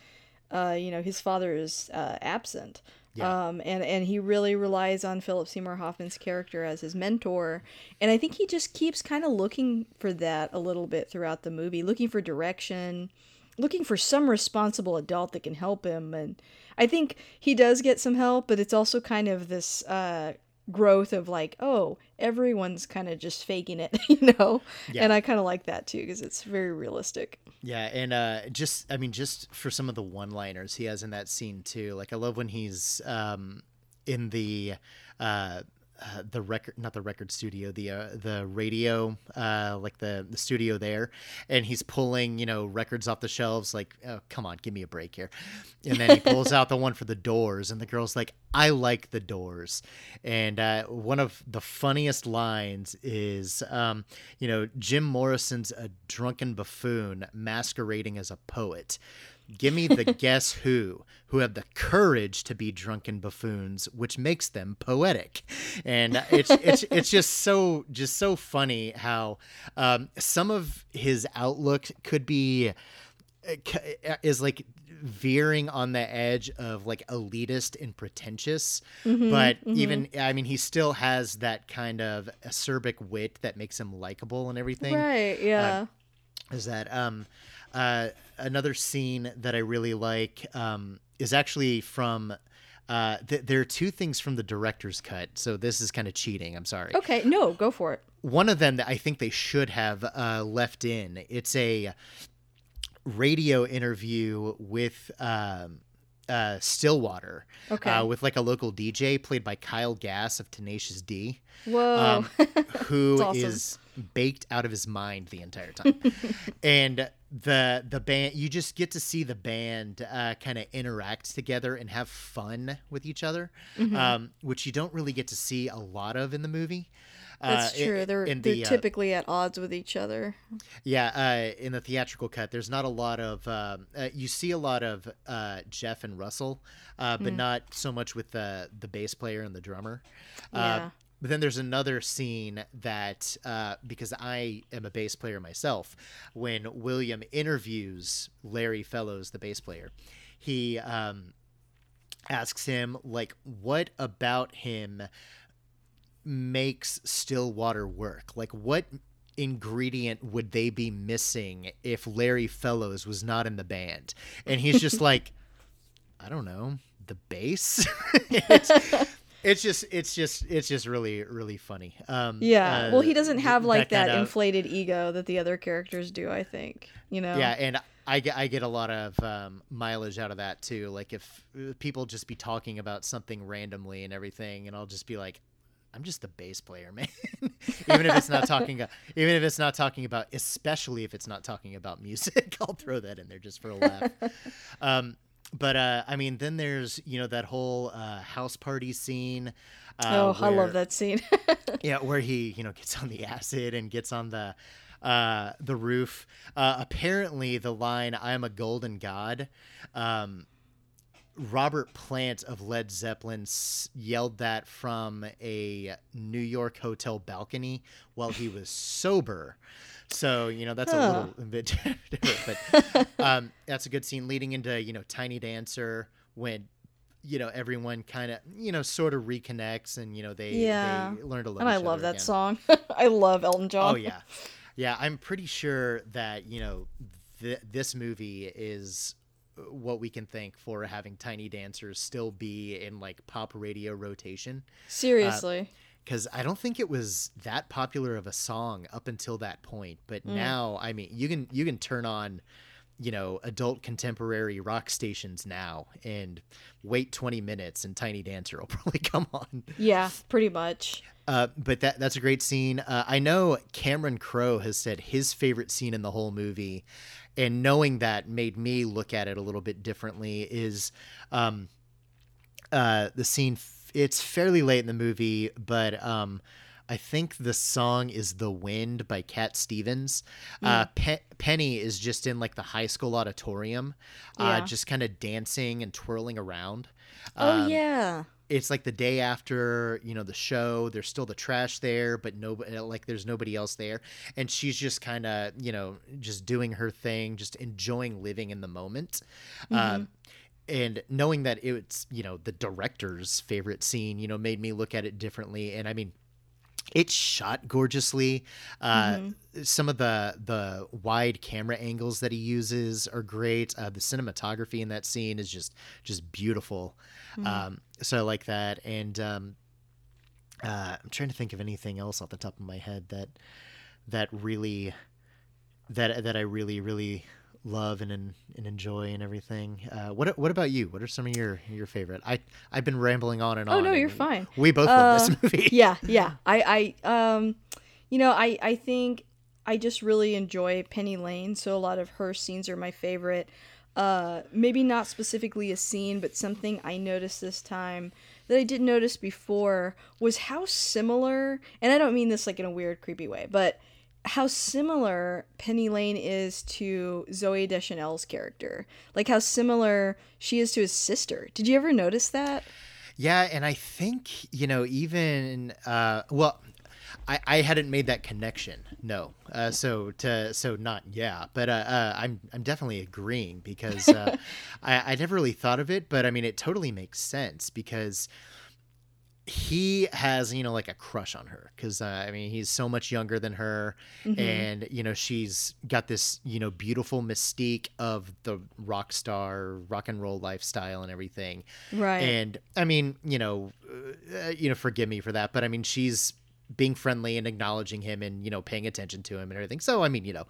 uh, you know, his father is uh, absent. Yeah. Um, and, and he really relies on Philip Seymour Hoffman's character as his mentor. And I think he just keeps kind of looking for that a little bit throughout the movie, looking for direction, looking for some responsible adult that can help him. And I think he does get some help, but it's also kind of this uh, growth of like, oh, everyone's kind of just faking it, you know? Yeah. And I kind of like that too because it's very realistic. Yeah, and uh, just I mean, just for some of the one-liners he has in that scene too. Like I love when he's um, in the uh, uh, the record, not the record studio, the uh, the radio, uh, like the the studio there, and he's pulling you know records off the shelves. Like, oh come on, give me a break here. And then he pulls out the one for the Doors, and the girl's like, I like the Doors. And uh, one of the funniest lines is, um, you know, Jim Morrison's a drunken buffoon masquerading as a poet. Give me the guess who, who have the courage to be drunken buffoons, which makes them poetic. And it's it's it's just so just so funny how um, some of his outlook could be is like veering on the edge of like elitist and pretentious Mm-hmm, but even i mean he still has that kind of acerbic wit that makes him likable and everything Right. Yeah. is that um uh another scene that i really like um is actually from uh th- there are two things from the director's cut so this is kind of cheating i'm sorry okay. No, go for it. one of them that I think they should have uh, left in. It's a radio interview with um, uh, Stillwater, Okay. uh, with like a local DJ played by Kyle Gass of Tenacious D, Whoa. um, who That's is baked out of his mind the entire time, and the the band you just get to see the band uh, kind of interact together and have fun with each other, Mm-hmm. um, which you don't really get to see a lot of in the movie. That's Uh, true. They're they're the, uh, typically at odds with each other. yeah, uh, in the theatrical cut, there's not a lot of. Um, uh, you see a lot of uh, Jeff and Russell, uh, but not so much with the the bass player and the drummer. Yeah. But then there's another scene that uh, because I am a bass player myself, when William interviews Larry Fellows, the bass player, he um, asks him like, "What about him?" makes Stillwater work? Like, what ingredient would they be missing if Larry Fellows was not in the band? And he's just like, I don't know, the bass. it's, just, it's just, it's just really, really funny. Um, Yeah. uh, well, he doesn't have like that, of- inflated ego that the other characters do. I think. You know. Yeah, and I get I get a lot of um, mileage out of that too. Like if uh, people just be talking about something randomly and everything, and I'll just be like, I'm just a bass player, man. even if it's not talking, even if it's not talking about, especially if it's not talking about music, I'll throw that in there just for a laugh. um, but uh, I mean, then there's you know that whole uh, house party scene. Uh, Oh, I love that scene. yeah, where he you know gets on the acid and gets on the uh the roof. Uh apparently the line "I am a golden god." Um Robert Plant of Led Zeppelin yelled that from a New York hotel balcony while he was sober. So, you know, that's a little bit different, but um, that's a good scene leading into, you know, Tiny Dancer when, you know, everyone kind of, you know, sort of reconnects and, you know, they, Yeah. they learn to love and I love that again. song. I love Elton John. Oh yeah, yeah. I'm pretty sure that you know th- this movie is what we can thank for having Tiny Dancers still be in like pop radio rotation Seriously. because I don't think it was that popular of a song up until that point. But Mm. now, I mean, you can you can turn on you know adult contemporary rock stations now and wait 20 minutes and Tiny Dancer will probably come on. yeah, pretty much. Uh, but that that's a great scene. Uh, I know Cameron Crowe has said his favorite scene in the whole movie, and knowing that made me look at it a little bit differently. Is um, uh, the scene? f- It's fairly late in the movie, but um, I think the song is "The Wind" by Cat Stevens. Uh, Pe- Penny is just in like the high school auditorium, uh, Yeah. just kind of dancing and twirling around. Oh Um, yeah. It's like the day after you know the show there's still the trash there but nobody like there's nobody else there. And she's just kind of you know just doing her thing just enjoying living in the moment. Um, and knowing that it's you know the director's favorite scene you know made me look at it differently. And i mean it's shot gorgeously. Uh, some of the the wide camera angles that he uses are great. Uh, the cinematography in that scene is just just beautiful um, so i like that and um, uh, i'm trying to think of anything else off the top of my head that that really that that i really really love and and, and enjoy and everything uh, what what about you what are some of your your favorite i i've been rambling on and Oh on Oh no, you're fine. we both love Uh, this movie yeah, yeah. I, I, um, you know, I, I think I just really enjoy Penny Lane, so a lot of her scenes are my favorite. Uh, maybe not specifically a scene, but something I noticed this time that I didn't notice before was how similar, and I don't mean this like in a weird, creepy way, but how similar Penny Lane is to Zooey Deschanel's character. Like how similar she is to his sister. Did you ever notice that? Yeah, and I think you know even uh, well, I, I hadn't made that connection. No. Uh, so to so not yeah, but uh, uh, I'm I'm definitely agreeing because uh, I I never really thought of it, but I mean it totally makes sense because he has you know like a crush on her because uh, i mean he's so much younger than her Mm-hmm. and you know she's got this you know beautiful mystique of the rock star rock and roll lifestyle and everything Right. and i mean you know uh, you know forgive me for that but i mean she's being friendly and acknowledging him and you know paying attention to him and everything so i mean you know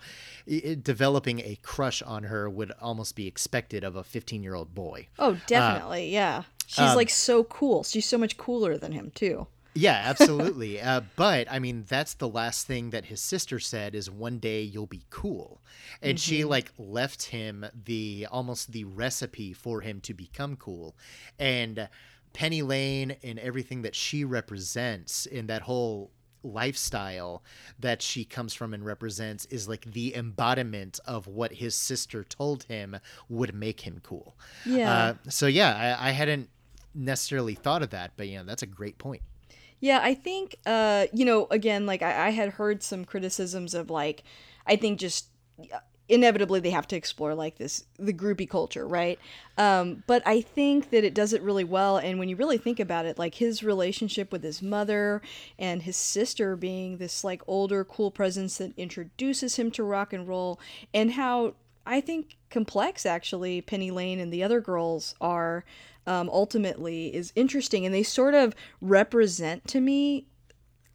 i- i- developing a crush on her would almost be expected of a 15 year old boy oh, definitely. yeah. She's um, like so cool. She's so much cooler than him too. Yeah, absolutely. uh, but I mean, that's the last thing that his sister said is one day you'll be cool, and she like left him the almost the recipe for him to become cool, and Penny Lane and everything that she represents in that whole lifestyle that she comes from and represents is like the embodiment of what his sister told him would make him cool. Yeah. Uh, so yeah, I, I hadn't necessarily thought of that, but you know, that's a great point. Yeah, I think, uh, you know, again, like I, I had heard some criticisms of like, I think just inevitably they have to explore like this the groupie culture, right? Um, but I think that it does it really well. And when you really think about it, like his relationship with his mother and his sister being this like older, cool presence that introduces him to rock and roll, and how I think complex actually Penny Lane and the other girls are um, ultimately is interesting, and they sort of represent to me.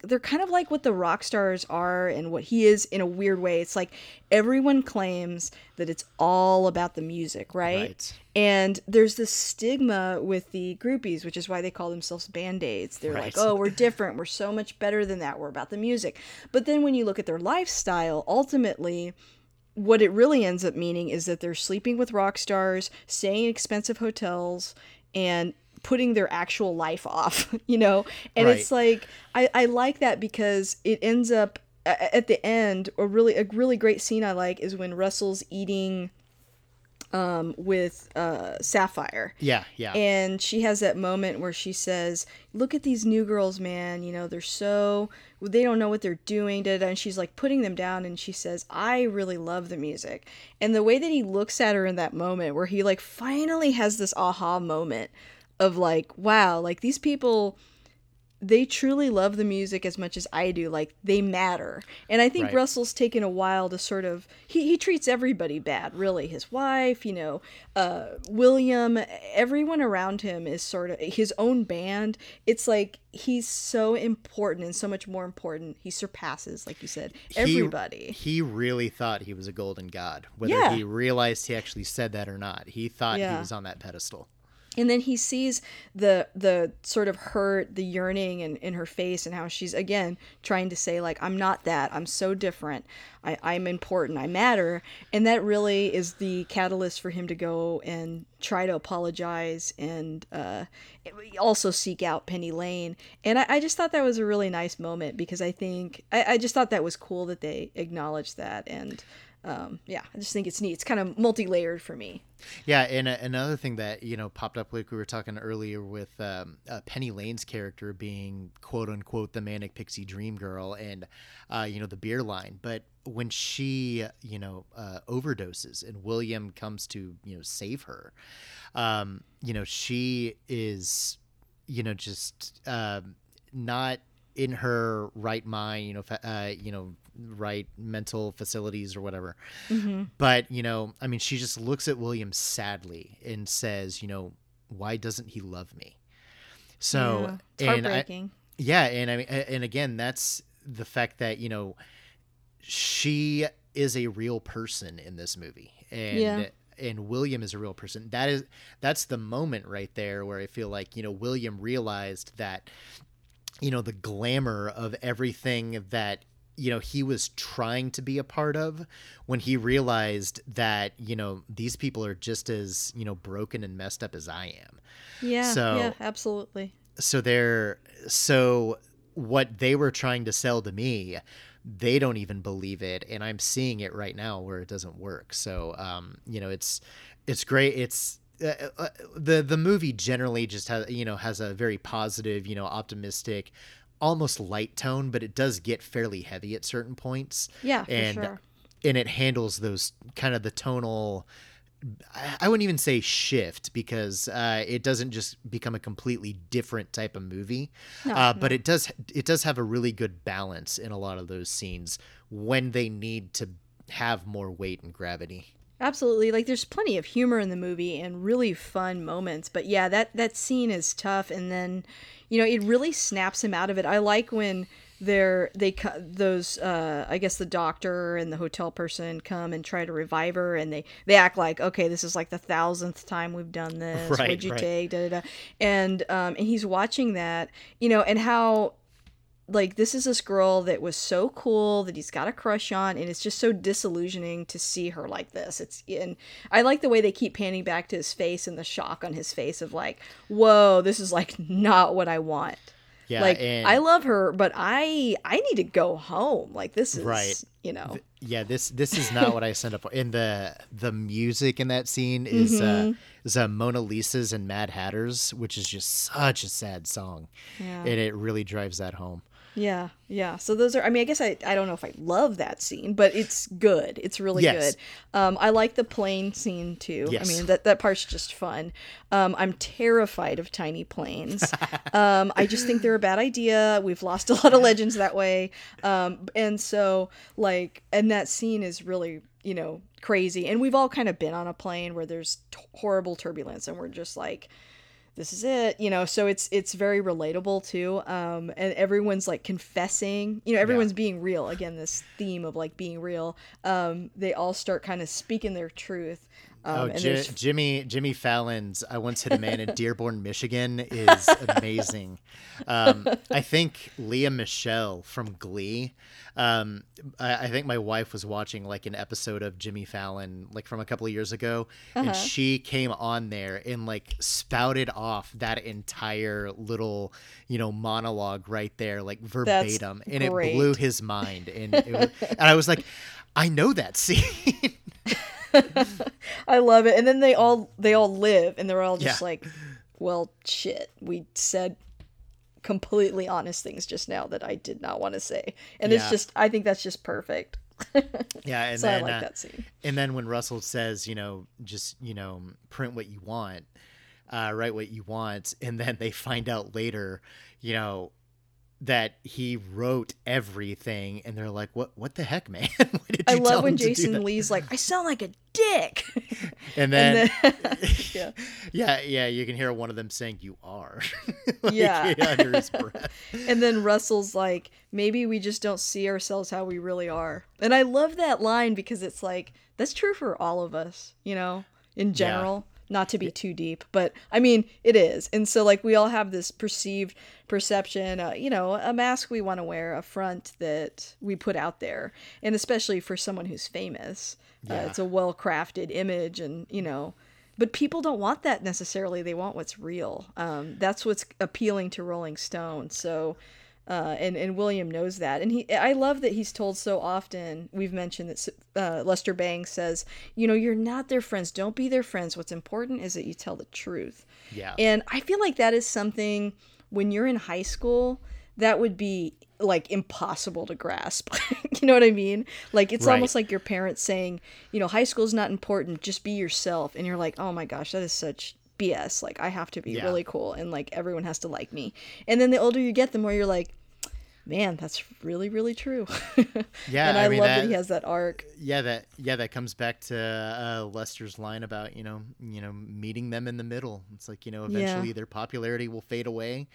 They're kind of like what the rock stars are and what he is in a weird way. It's like everyone claims that it's all about the music, right? Right. And there's this stigma with the groupies, which is why they call themselves band aids. They're like, oh, we're different. We're so much better than that. We're about the music. But then when you look at their lifestyle, ultimately, what it really ends up meaning is that they're sleeping with rock stars, staying in expensive hotels, and putting their actual life off, you know? And it's like, I, I like that because it ends up at the end, a really, a really great scene I like is when Russell's eating um, with uh, Sapphire. Yeah, yeah. And she has that moment where she says, "Look at these new girls, man. You know, they're so they don't know what they're doing." Da, da, and she's like putting them down, and she says, "I really love the music." And the way that he looks at her in that moment, where he like finally has this aha moment of like, "Wow, like these people." They truly love the music as much as I do. Like they matter, and I think Right. Russell's taken a while to sort of he, he treats everybody bad. Really, his wife, you know, uh, William, everyone around him is sort of his own band. It's like he's so important and so much more important. He surpasses, like you said, everybody. He, he really thought he was a golden god, whether Yeah. he realized he actually said that or not. He thought Yeah. he was on that pedestal. And then he sees the the sort of hurt the yearning in, in her face and how she's again trying to say like i'm not that. I'm so different. I, i'm important. I matter. And that really is the catalyst for him to go and try to apologize and uh, also seek out penny lane. And I, I just thought that was a really nice moment because i think I, I just thought that was cool that they acknowledged that and um, yeah i just think it's neat it's kind of multi-layered for me Yeah, and uh, another thing that you know popped up, like we were talking earlier, with um, uh, Penny Lane's character being quote unquote the manic pixie dream girl, and uh, you know the beer line. But when she you know uh, overdoses and William comes to you know save her, um, you know she is you know just um, not in her right mind, you know, uh, you know, right mental facilities or whatever. Mm-hmm. But you know, I mean, she just looks at William sadly and says, you know, why doesn't he love me? So and I, yeah, and I mean, and again, that's the fact that you know, she is a real person in this movie, and Yeah. and William is a real person. That is that's the moment right there where I feel like you know William realized that you know the glamour of everything that you know he was trying to be a part of when he realized that you know these people are just as you know broken and messed up as I am. Yeah, So- yeah, absolutely. so they're so what they were trying to sell to me they don't even believe it and i'm seeing it right now where it doesn't work. So um you know it's it's great. It's uh, uh, the the movie generally just has you know has a very positive you know optimistic almost light tone, but it does get fairly heavy at certain points. Yeah, for and sure. and it handles those kind of the tonal. I- wouldn't even say shift because uh, it doesn't just become a completely different type of movie, uh, but it does it does have a really good balance in a lot of those scenes when they need to have more weight and gravity. Absolutely. Like there's plenty of humor in the movie and really fun moments. But yeah, that that scene is tough and then you know, it really snaps him out of it. I like when they're they those uh I guess the doctor and the hotel person come and try to revive her and they they act like, "Okay, this is like the thousandth time we've done this. Right, What'd you right. take?" Da, da, da. And um and he's watching that, you know, and how like this is this girl that was so cool that he's got a crush on and it's just so disillusioning to see her like this. It's and i like the way they keep panning back to his face and the shock on his face of like whoa this is like not what i want. Yeah, like and i love her but i i need to go home. Like this is Right. you know. Yeah this this is not what i signed up for. And the the music in that scene is Mm-hmm. uh is uh, mona lisa's and mad hatters which is just such a sad song. Yeah. and it really drives that home Yeah, yeah. So those are. I mean, I guess I. I don't know if I love that scene, but it's good. It's really Yes. good. Um, I like the plane scene too. Yes. I mean, that that part's just fun. Um, I'm terrified of tiny planes. um, I just think they're a bad idea. We've lost a lot of legends that way. Um, and so like, and that scene is really you know crazy. And we've all kind of been on a plane where there's t- horrible turbulence, and we're just like this is it you know so it's it's very relatable too um and everyone's like confessing you know everyone's being real. Again this theme of like being real um they all start kind of speaking their truth um oh there's jimmy jimmy fallon's i once hit a man in dearborn michigan is amazing um i think Lea Michele from glee um I, I think my wife was watching like an episode of jimmy fallon like from a couple of years ago Uh-huh. and she came on there and like spouted off that entire little you know monologue right there like verbatim and great. it blew his mind and it was, and i was like i know that scene i love it. And then they all they all live and they're all just Yeah. like well shit. We said completely honest things just now that i did not want to say. And it's just i think that's just perfect. Yeah and so then i like uh, that scene. And then when Russell says, you know, just, you know, print what you want, uh, write what you want, and then they find out later, you know, that he wrote everything, and they're like, "What? What the heck, man? I love when him to do jason lee's like i sound like a dick And then, and then yeah yeah, yeah, you can hear one of them saying, "You are," Yeah. under his breath. And then Russell's like, maybe we just don't see ourselves how we really are. And I love that line because it's like, that's true for all of us, you know, in general. Not to be too deep, but I mean, it is. And so, like, we all have this perceived perception, uh, you know, a mask we want to wear, a front that we put out there. And especially for someone who's famous, uh, it's a well crafted image, and, you know, but people don't want that necessarily. They want what's real. Um, that's what's appealing to Rolling Stone. So, uh, and and William knows that, and he. I love that he's told so often. We've mentioned that uh, Lester Bangs says, you know, you're not their friends. Don't be their friends. What's important is that you tell the truth. Yeah. And I feel like that is something when you're in high school that would be like impossible to grasp. you know what I mean? Like it's Right. almost like your parents saying, you know, high school's not important, just be yourself. And you're like, "Oh my gosh, that is such BS. Like I have to be Yeah. really cool and like everyone has to like me." And then the older you get, the more you're like, "Man, that's really really true." Yeah, and I, I mean, love that, that- he has that arc. Yeah that yeah that comes back to uh, lester's line about you know you know meeting them in the middle it's like you know Yeah. eventually their popularity will fade away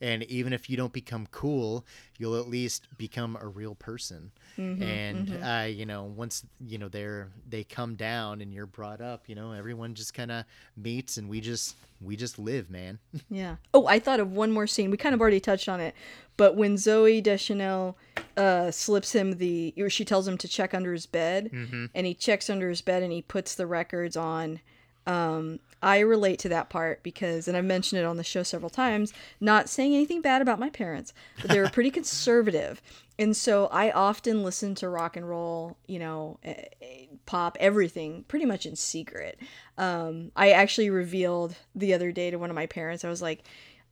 and even if you don't become cool you'll at least become a real person Mm-hmm, and uh, you know once you know they're they come down and you're brought up you know everyone just kind of meets and we just we just live man Yeah. Oh, I thought of one more scene. We kind of already touched on it, but when Zooey Deschanel uh, slips him the, or she tells him to check under his bed, and he checks under his bed and he puts the records on. Um, I relate to that part because, and I've mentioned it on the show several times, not saying anything bad about my parents, but they were pretty conservative. And so I often listen to rock and roll, you know, eh, eh, pop, everything pretty much in secret. Um, I actually revealed the other day to one of my parents, I was like,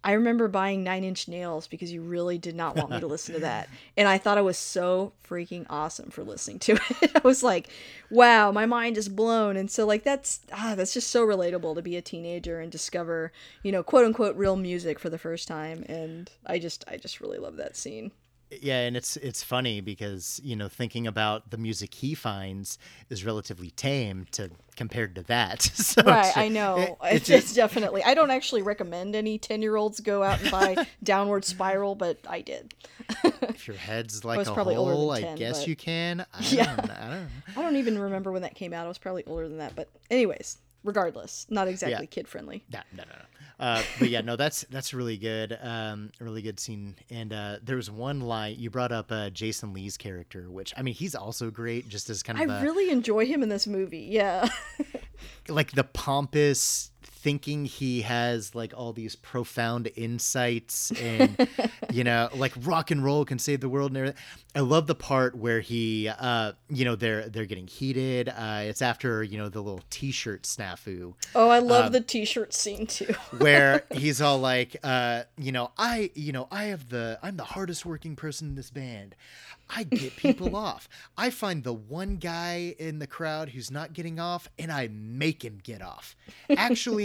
I remember buying Nine Inch Nails because you really did not want me to listen to that. And I thought it was so freaking awesome for listening to it. I was like, wow, my mind is blown. And so like that's ah, that's just so relatable to be a teenager and discover, you know, quote unquote real music for the first time. And I just I just really love that scene yeah and it's it's funny because you know thinking about the music he finds is relatively tame to compared to that. So right i know. it, it's, it's definitely i don't actually recommend any 10 year olds go out and buy downward spiral but i did. If your head's like a hole 10, i guess but... you can. I yeah. don't, I, don't I don't even remember when that came out. I was probably older than that but anyways regardless not exactly yeah. kid friendly no no no, no. Uh, but yeah, no, that's that's really good, um, really good scene. And uh, there was one line you brought up, uh, Jason Lee's character, which I mean, he's also great, just as kind of. I really enjoy him in this movie. Yeah. like the pompous thinking he has like all these profound insights and you know like rock and roll can save the world and everything. I love the part where he uh you know they're they're getting heated. Uh it's after you know the little t-shirt snafu. Oh i love um, the t-shirt scene too. where he's all like uh you know i you know i have the i'm the hardest working person in this band. I get people off. I find the one guy in the crowd who's not getting off and I make him get off. Actually,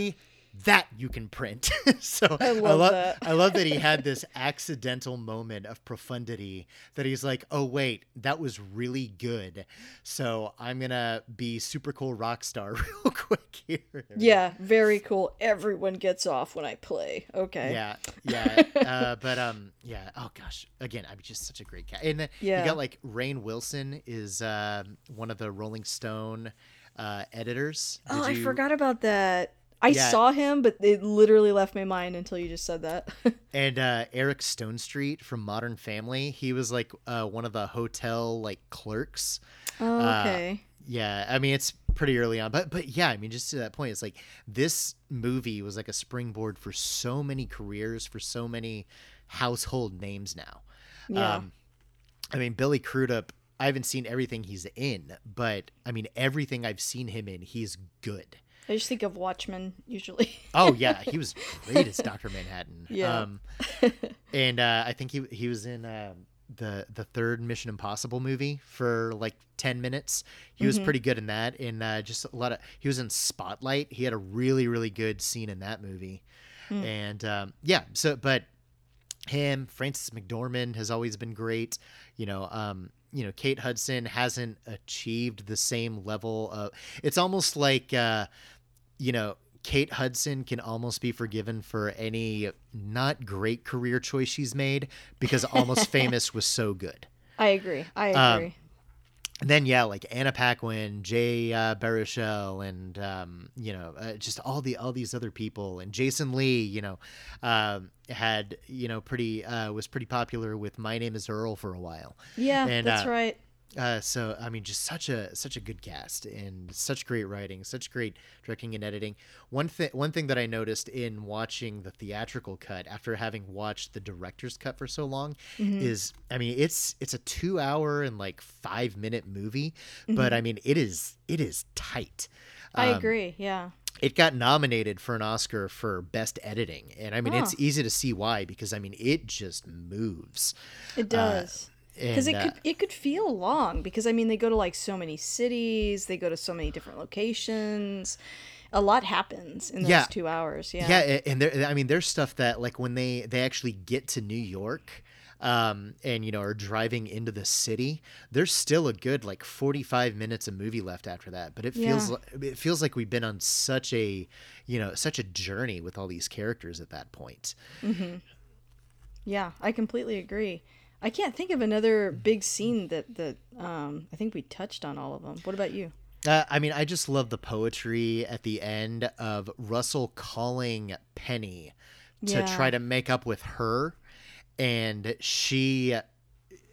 that you can print. so I love, I love, that. I love that he had this accidental moment of profundity that he's like, oh wait, that was really good. So I'm gonna be super cool rock star real quick here. Yeah, very cool. Everyone gets off when I play. Okay. Yeah, yeah. uh, but um, yeah. Oh gosh, again, I'm just such a great guy. And yeah. you got like Rainn Wilson is uh, one of the Rolling Stone uh, editors. Did oh, you... I forgot about that. I yeah. saw him, but it literally left my mind until you just said that. and uh, Eric Stonestreet from Modern Family, he was like uh, one of the hotel like clerks. Oh, uh, okay. Uh, yeah, I mean it's pretty early on, but but yeah, I mean just to that point, it's like this movie was like a springboard for so many careers, for so many household names now. Yeah. Um, I mean Billy Crudup. I haven't seen everything he's in, but I mean everything I've seen him in, he's good. I just think of Watchmen usually. oh yeah, he was great as Doctor Manhattan. Yeah. Um, and uh, I think he he was in uh, the the third Mission Impossible movie for like ten minutes. He was mm-hmm. pretty good in that. In uh, just a lot of he was in Spotlight. He had a really really good scene in that movie. Mm. And um, yeah, so but him Frances McDormand has always been great. You know, um, you know Kate Hudson hasn't achieved the same level of it's almost like uh you know Kate Hudson can almost be forgiven for any not great career choice she's made because Almost Famous was so good. I agree. I um, agree. Um, then yeah, like Anna Paquin, Jay uh, Baruchel, and um, you know, uh, just all the all these other people, and Jason Lee, you know, um, had you know pretty uh, was pretty popular with My Name Is Earl for a while. Yeah, and, that's uh, right. Uh, so I mean, just such a such a good cast and such great writing, such great directing and editing. One thing one thing that I noticed in watching the theatrical cut after having watched the director's cut for so long mm-hmm. is, I mean, it's it's a two hour and like five minute movie, mm-hmm. but I mean, it is it is tight. I um, agree. Yeah. It got nominated for an Oscar for best editing, and I mean, it's easy to see why because I mean, it just moves. It does. Because it uh, could it could feel long because I mean they go to like so many cities, they go to so many different locations. A lot happens in those yeah. two hours. Yeah, yeah, and there, I mean, there's stuff that like when they they actually get to New York, um, and you know are driving into the city, there's still a good like 45 minutes of movie left after that. But it feels yeah. like, it feels like we've been on such a you know such a journey with all these characters at that point. Mm-hmm. Yeah, I completely agree. I can't think of another big scene that that um, I think we touched on all of them. What about you? Uh, I mean, I just love the poetry at the end of Russell calling Penny to yeah. try to make up with her, and she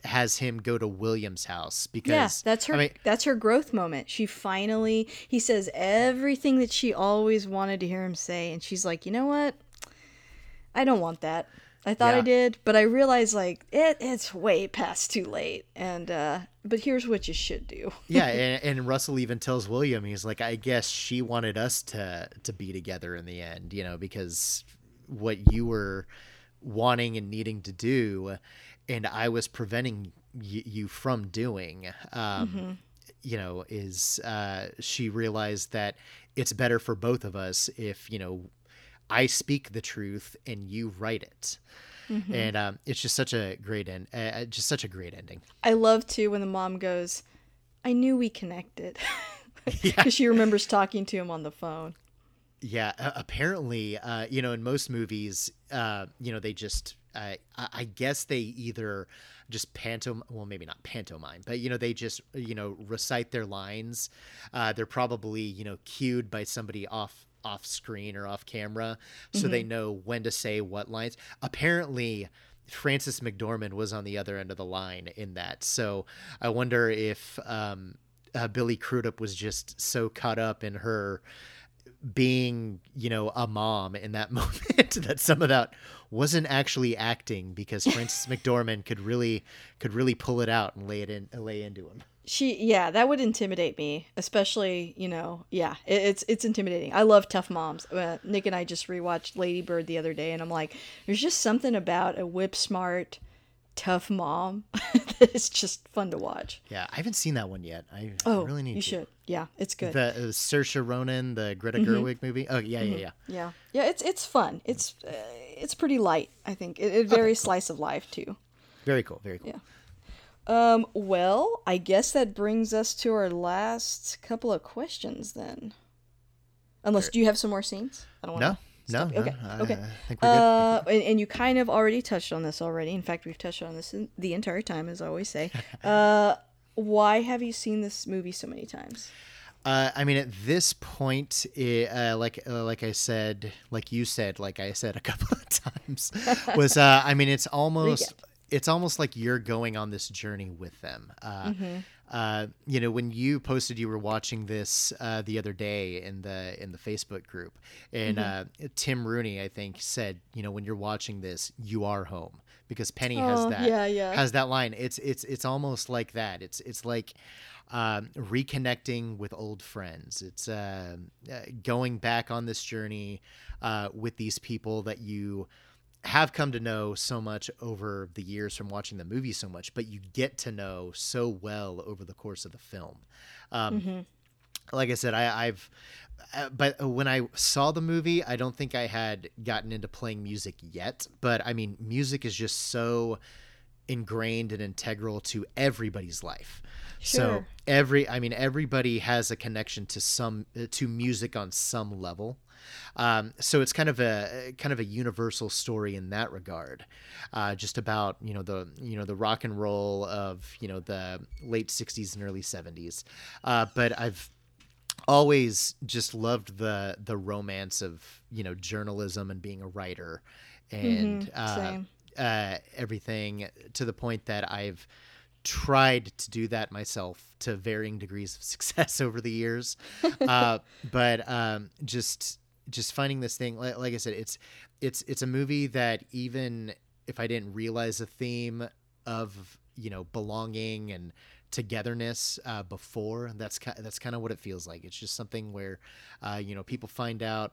has him go to William's house because yeah, that's her. I mean, that's her growth moment. She finally he says everything that she always wanted to hear him say, and she's like, you know what? I don't want that. I thought yeah. I did, but I realized like it it's way past too late. And uh but here's what you should do. yeah, and, and, Russell even tells William, he's like, I guess she wanted us to to be together in the end, you know, because what you were wanting and needing to do and I was preventing y- you from doing um Mm-hmm. you know is uh she realized that it's better for both of us if you know I speak the truth and you write it Mm-hmm. and um it's just such a great end uh, just such a great ending I love too when the mom goes, I knew we connected. Because she remembers talking to him on the phone. Yeah, uh, apparently, uh, you know, in most movies, uh, you know, they just, uh, I I guess they either just pantom, well, maybe not pantomime, but you know, they just, you know, recite their lines. Uh, they're probably, you know, cued by somebody off off screen or off camera, so they know when to say what lines. Apparently. Frances McDormand was on the other end of the line in that, so I wonder if um, uh, Billy Crudup was just so caught up in her being you know a mom in that moment that some of that wasn't actually acting because Frances McDormand could really could really pull it out and lay it in lay into him. She, yeah, that would intimidate me, especially, you know, yeah, it, it's it's intimidating. I love tough moms. Uh, Nick and I just rewatched Lady Bird the other day, and I'm like, there's just something about a whip smart, tough mom that is just fun to watch. Yeah, I haven't seen that one yet. I Oh, really need you to. should. Yeah, it's good. The uh, Saoirse Ronan, the Greta Mm-hmm. Gerwig movie. Oh yeah, yeah, yeah. yeah, yeah, it's it's fun. It's uh, it's pretty light. I think it, it very slice of life too. Very cool. Very cool. Yeah. Um. Well, I guess that brings us to our last couple of questions then. Unless, do you have some more scenes? I don't No, want no, no. Okay, I, okay. I think we're good. Uh, and, and you kind of already touched on this already. In fact, we've touched on this in, the entire time, as I always say. Uh, why have you seen this movie so many times? Uh, I mean, at this point, it, uh, like uh, like I said, like you said, like I said a couple of times, was uh, I mean, it's almost. It's almost like you're going on this journey with them. Uh, uh, you know, when you posted you were watching this uh, the other day in the in the Facebook group, and uh, Tim Rooney, I think, said, you know, when you're watching this, you are home because Penny has Oh, that yeah, yeah. has that line. It's it's it's almost like that. It's it's like um, reconnecting with old friends. It's uh, uh, going back on this journey uh, with these people that you have come to know so much over the years from watching the movie so much, but you get to know so well over the course of the film. Um, Like I said, I, I've, uh, but when I saw the movie, I don't think I had gotten into playing music yet. But I mean, music is just so ingrained and integral to everybody's life. So every, I mean, everybody has a connection to some uh, to music on some level. Um, so it's kind of a kind of a universal story in that regard, uh, just about you know the you know the rock and roll of you know the late '60s and early '70s. Uh, but I've always just loved the the romance of you know journalism and being a writer, and uh, same. uh, everything to the point that I've tried to do that myself to varying degrees of success over the years uh, but um, just just finding this thing like, like i said it's it's it's a movie that even if i didn't realize a theme of you know belonging and togetherness uh, before that's ki- that's kind of what it feels like. It's just something where uh, you know people find out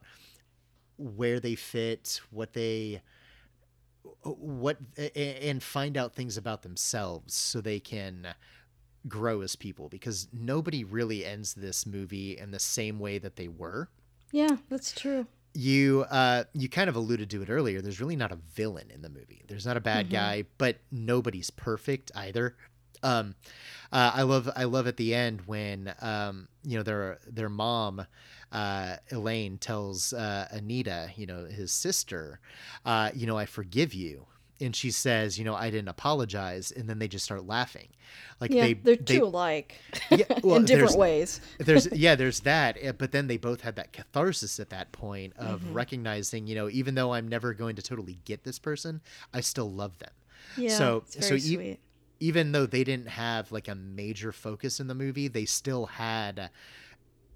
where they fit what they what and find out things about themselves so they can grow as people because nobody really ends this movie in the same way that they were Yeah, that's true. you uh you kind of alluded to it earlier there's really not a villain in the movie. There's not a bad guy but nobody's perfect either. Um uh, i love i love at the end when um you know their their mom uh elaine tells uh anita you know his sister uh you know i forgive you and she says you know i didn't apologize and then they just start laughing like Yeah, they they, are they- too alike yeah, well, in different ways. there's yeah there's that eh, but then they both had that catharsis at that point of Mm-hmm. recognizing you know even though i'm never going to totally get this person i still love them Yeah, so it's so e- even though they didn't have like a major focus in the movie they still had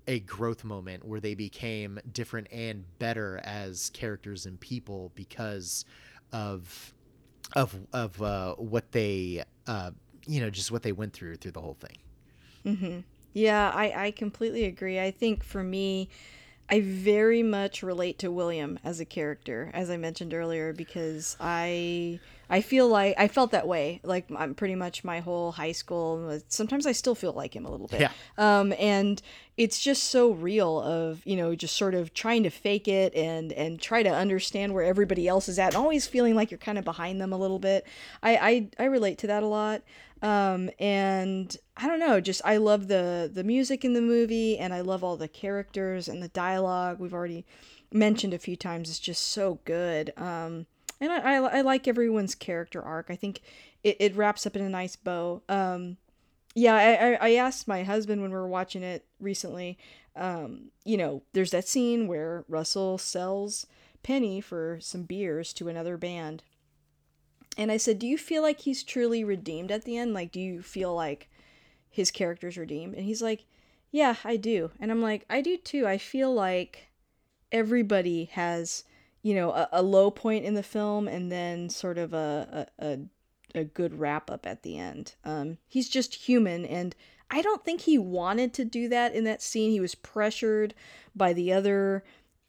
a growth moment where they became different and better as characters and people because of of of uh, what they uh, you know just what they went through through the whole thing Mm-hmm. Yeah, I, I completely agree. I think for me, I very much relate to William as a character, as I mentioned earlier, because I I feel like I felt that way. Like I'm pretty much my whole high school. Sometimes I still feel like him a little bit. Yeah. Um, and it's just so real of you know just sort of trying to fake it and and try to understand where everybody else is at, and always feeling like you're kind of behind them a little bit. I I, I relate to that a lot. Um, and I don't know, just I love the the music in the movie, and I love all the characters and the dialogue. We've already mentioned a few times. It's just so good. Um, and I, I, I like everyone's character arc. I think it, it wraps up in a nice bow. Um, yeah, I, I asked my husband when we were watching it recently. Um, you know, there's that scene where Russell sells Penny for some beers to another band. And I said, Do you feel like he's truly redeemed at the end? Like, do you feel like his character's redeemed? And he's like, Yeah, I do. And I'm like, I do too. I feel like everybody has, you know, a, a low point in the film and then sort of a, a, a, good wrap up at the end. Um, he's just human. And I don't think he wanted to do that in that scene. He was pressured by the other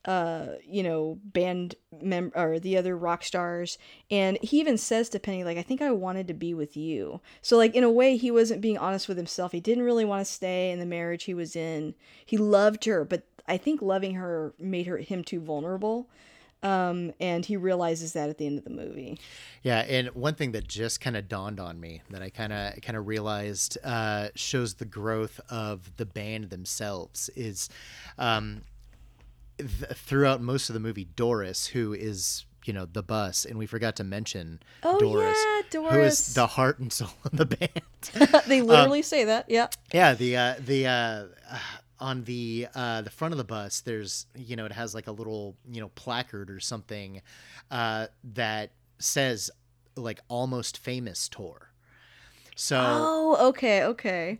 uh you know band mem or the other rock stars and he even says to penny like i think i wanted to be with you so like in a way he wasn't being honest with himself he didn't really want to stay in the marriage he was in he loved her but i think loving her made her him too vulnerable um and he realizes that at the end of the movie Yeah, and one thing that just kind of dawned on me that I kind of kind of realized uh, shows the growth of the band themselves is um, th- throughout most of the movie, Doris, who is you know the bus, and we forgot to mention Oh, Doris, yeah, who is Doris. the heart and soul of the band. they literally say that yeah Yeah, the uh, the uh, on the uh, the front of the bus, there's you know it has like a little you know placard or something uh, that says like almost famous tour. So oh okay okay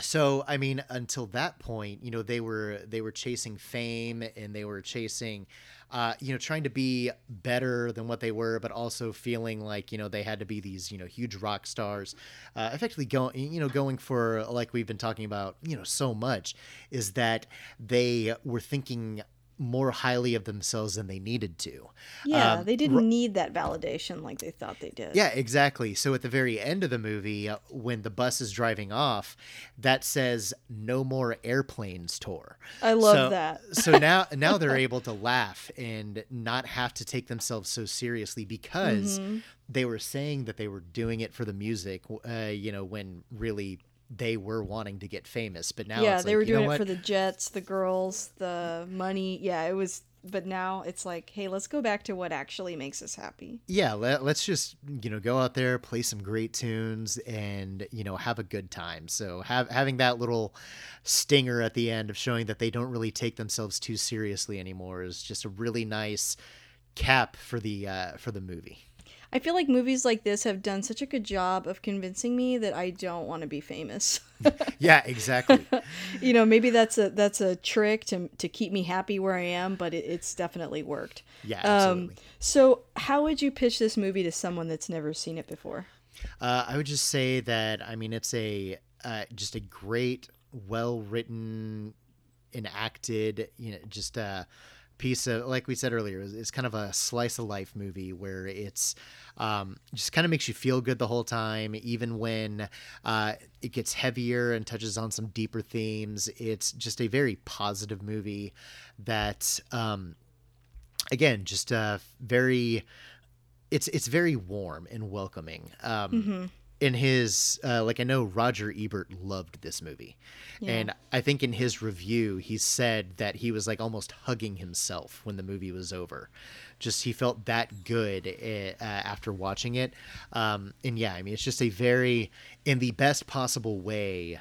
so I mean until that point, you know they were they were chasing fame and they were chasing. Uh, you know, trying to be better than what they were, but also feeling like you know they had to be these you know huge rock stars. Uh, effectively, going you know going for like we've been talking about you know so much is that they were thinking more highly of themselves than they needed to. yeah Um, they didn't need that validation like they thought they did yeah, exactly. So at the very end of the movie, uh, when the bus is driving off, that says "No more airplanes tour." I love So- that. so now, now they're able to laugh and not have to take themselves so seriously because Mm-hmm. they were saying that they were doing it for the music. Uh, you know, when really they were wanting to get famous, but now yeah, it's they like, were you know doing it what? for the jets, the girls, the money. Yeah, it was. But now it's like, hey, let's go back to what actually makes us happy. yeah let, let's just you know go out there play some great tunes and you know have a good time so have, having that little stinger at the end of showing that they don't really take themselves too seriously anymore is just a really nice cap for the uh, for the movie I feel like movies like this have done such a good job of convincing me that I don't want to be famous. yeah exactly you know, maybe that's a that's a trick to to keep me happy where I am, but it, it's definitely worked. yeah Um, absolutely so, how would you pitch this movie to someone that's never seen it before? Uh, I would just say that I mean it's a uh, just a great, well written, enacted, you know, just a piece of like we said earlier, it's, it's kind of a slice of life movie where it's um, just kind of makes you feel good the whole time, even when uh, it gets heavier and touches on some deeper themes. It's just a very positive movie that. Um, again just uh very it's it's very warm and welcoming um in his uh like i know roger ebert loved this movie. And i think in his review he said that he was like almost hugging himself when the movie was over. Just he felt that good uh, after watching it. Um and yeah i mean it's just a very in the best possible way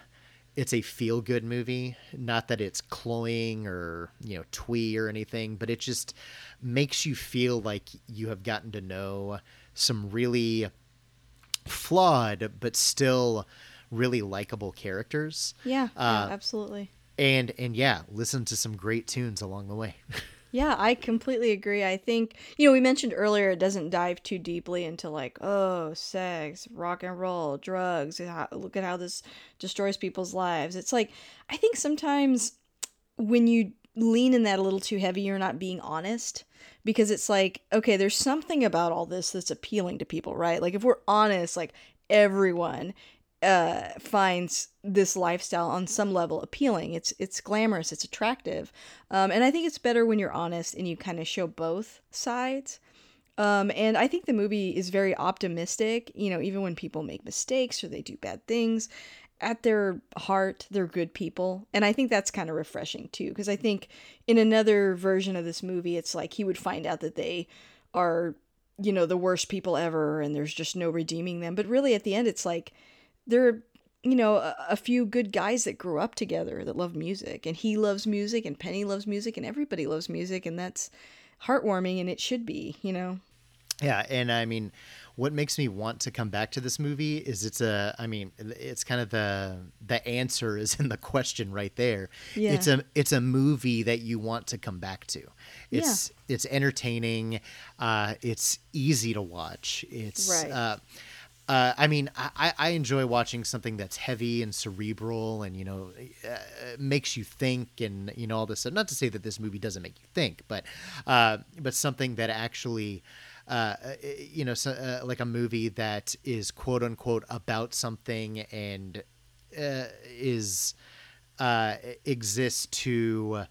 it's a feel good movie. Not that it's cloying or, you know, twee or anything, but it just makes you feel like you have gotten to know some really flawed but still really likable characters. Yeah, Uh, yeah, absolutely. And and yeah, listen to some great tunes along the way. Yeah, I completely agree. I think, you know, we mentioned earlier it doesn't dive too deeply into like, oh, sex, rock and roll, drugs. how- Look at how this destroys people's lives. It's like, I think sometimes when you lean in that a little too heavy, you're not being honest because it's like, okay, there's something about all this that's appealing to people, right? Like if we're honest, like everyone uh, finds this lifestyle on some level appealing. It's it's glamorous, it's attractive, um, and I think it's better when you're honest and you kind of show both sides. Um, and I think the movie is very optimistic. You know, even when people make mistakes or they do bad things, at their heart, they're good people. And I think that's kind of refreshing too, because I think in another version of this movie, it's like he would find out that they are, you know, the worst people ever and there's just no redeeming them. But really, at the end, it's like they're, you know, a, a few good guys that grew up together that love music. And he loves music, and Penny loves music, and everybody loves music. And that's heartwarming, and it should be, you know? Yeah. And I mean, what makes me want to come back to this movie is it's a I mean it's kind of the the answer is in the question right there. Yeah. It's a it's a movie that you want to come back to. It's Yeah. it's entertaining, uh it's easy to watch. It's Right. uh uh, I mean, I, I enjoy watching something that's heavy and cerebral and, you know, uh, makes you think and, you know, all this stuff. Not to say that this movie doesn't make you think, but, uh, but something that actually, uh, you know, so, uh, like a movie that is quote unquote about something and uh, is uh, exists to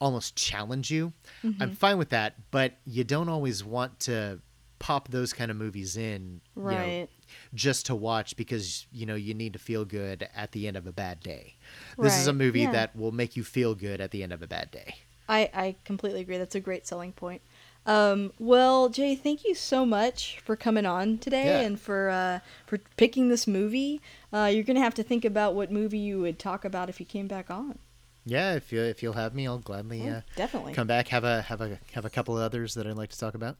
almost challenge you. Mm-hmm. I'm fine with that, but you don't always want to pop those kind of movies in, you know, Right. just to watch because you know you need to feel good at the end of a bad day. This is a movie yeah. that will make you feel good at the end of a bad day. I, I completely agree. That's a great selling point. Um, well, Jay, thank you so much for coming on today Yeah. and for uh, for picking this movie. Uh, you're gonna have to think about what movie you would talk about if you came back on. Yeah, if you if you'll have me, I'll gladly Yeah, uh, definitely. come back. Have a have a have a couple of others that I'd like to talk about.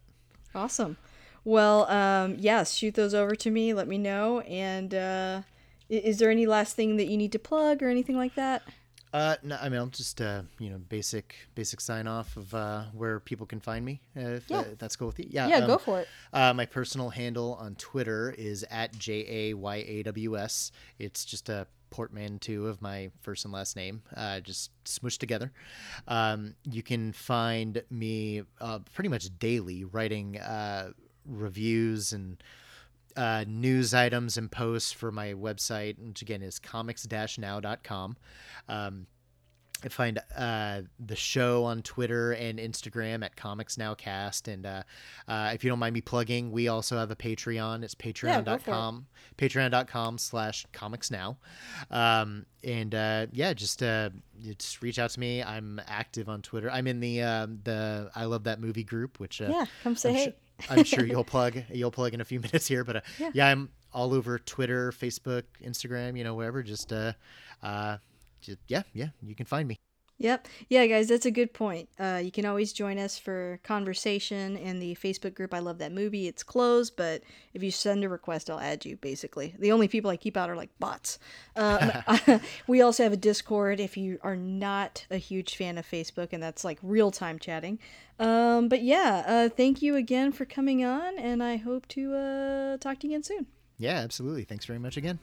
Awesome. Well, um, yes, shoot those over to me. Let me know. And uh, is there any last thing that you need to plug or anything like that? Uh, no, I mean, I'll just uh, you know, basic basic sign off of uh, where people can find me. Uh, if Yeah. uh, that's cool with you. Yeah, Yeah, um, go for it. Uh, my personal handle on Twitter is at J A Y A W S. It's just a portmanteau of my first and last name, uh, just smushed together. Um, you can find me uh, pretty much daily writing uh, reviews and uh, news items and posts for my website, which again is comics-now.com. Um, I find uh, the show on Twitter and Instagram at Comics Now Cast. And uh, uh, if you don't mind me plugging, we also have a Patreon. It's go for patreon.com, patreon.com slash comics now. Um, and uh, yeah, just uh, just reach out to me. I'm active on Twitter. I'm in the um the I Love That Movie group, which uh, Yeah, come say I'm hey. Sure, I'm sure you'll plug you'll plug in a few minutes here, but uh, Yeah. yeah. I'm all over Twitter, Facebook, Instagram, you know, wherever. Just uh, uh, just, yeah, yeah, you can find me. Yep. Yeah, guys, that's a good point. Uh, you can always join us for conversation in the Facebook group. I love that movie. It's closed, but if you send a request, I'll add you. Basically, the only people I keep out are like bots. Um, we also have a Discord if you are not a huge fan of Facebook, and that's like real time chatting. Um, but yeah, uh, thank you again for coming on, and I hope to uh, talk to you again soon. Yeah, absolutely. Thanks very much again.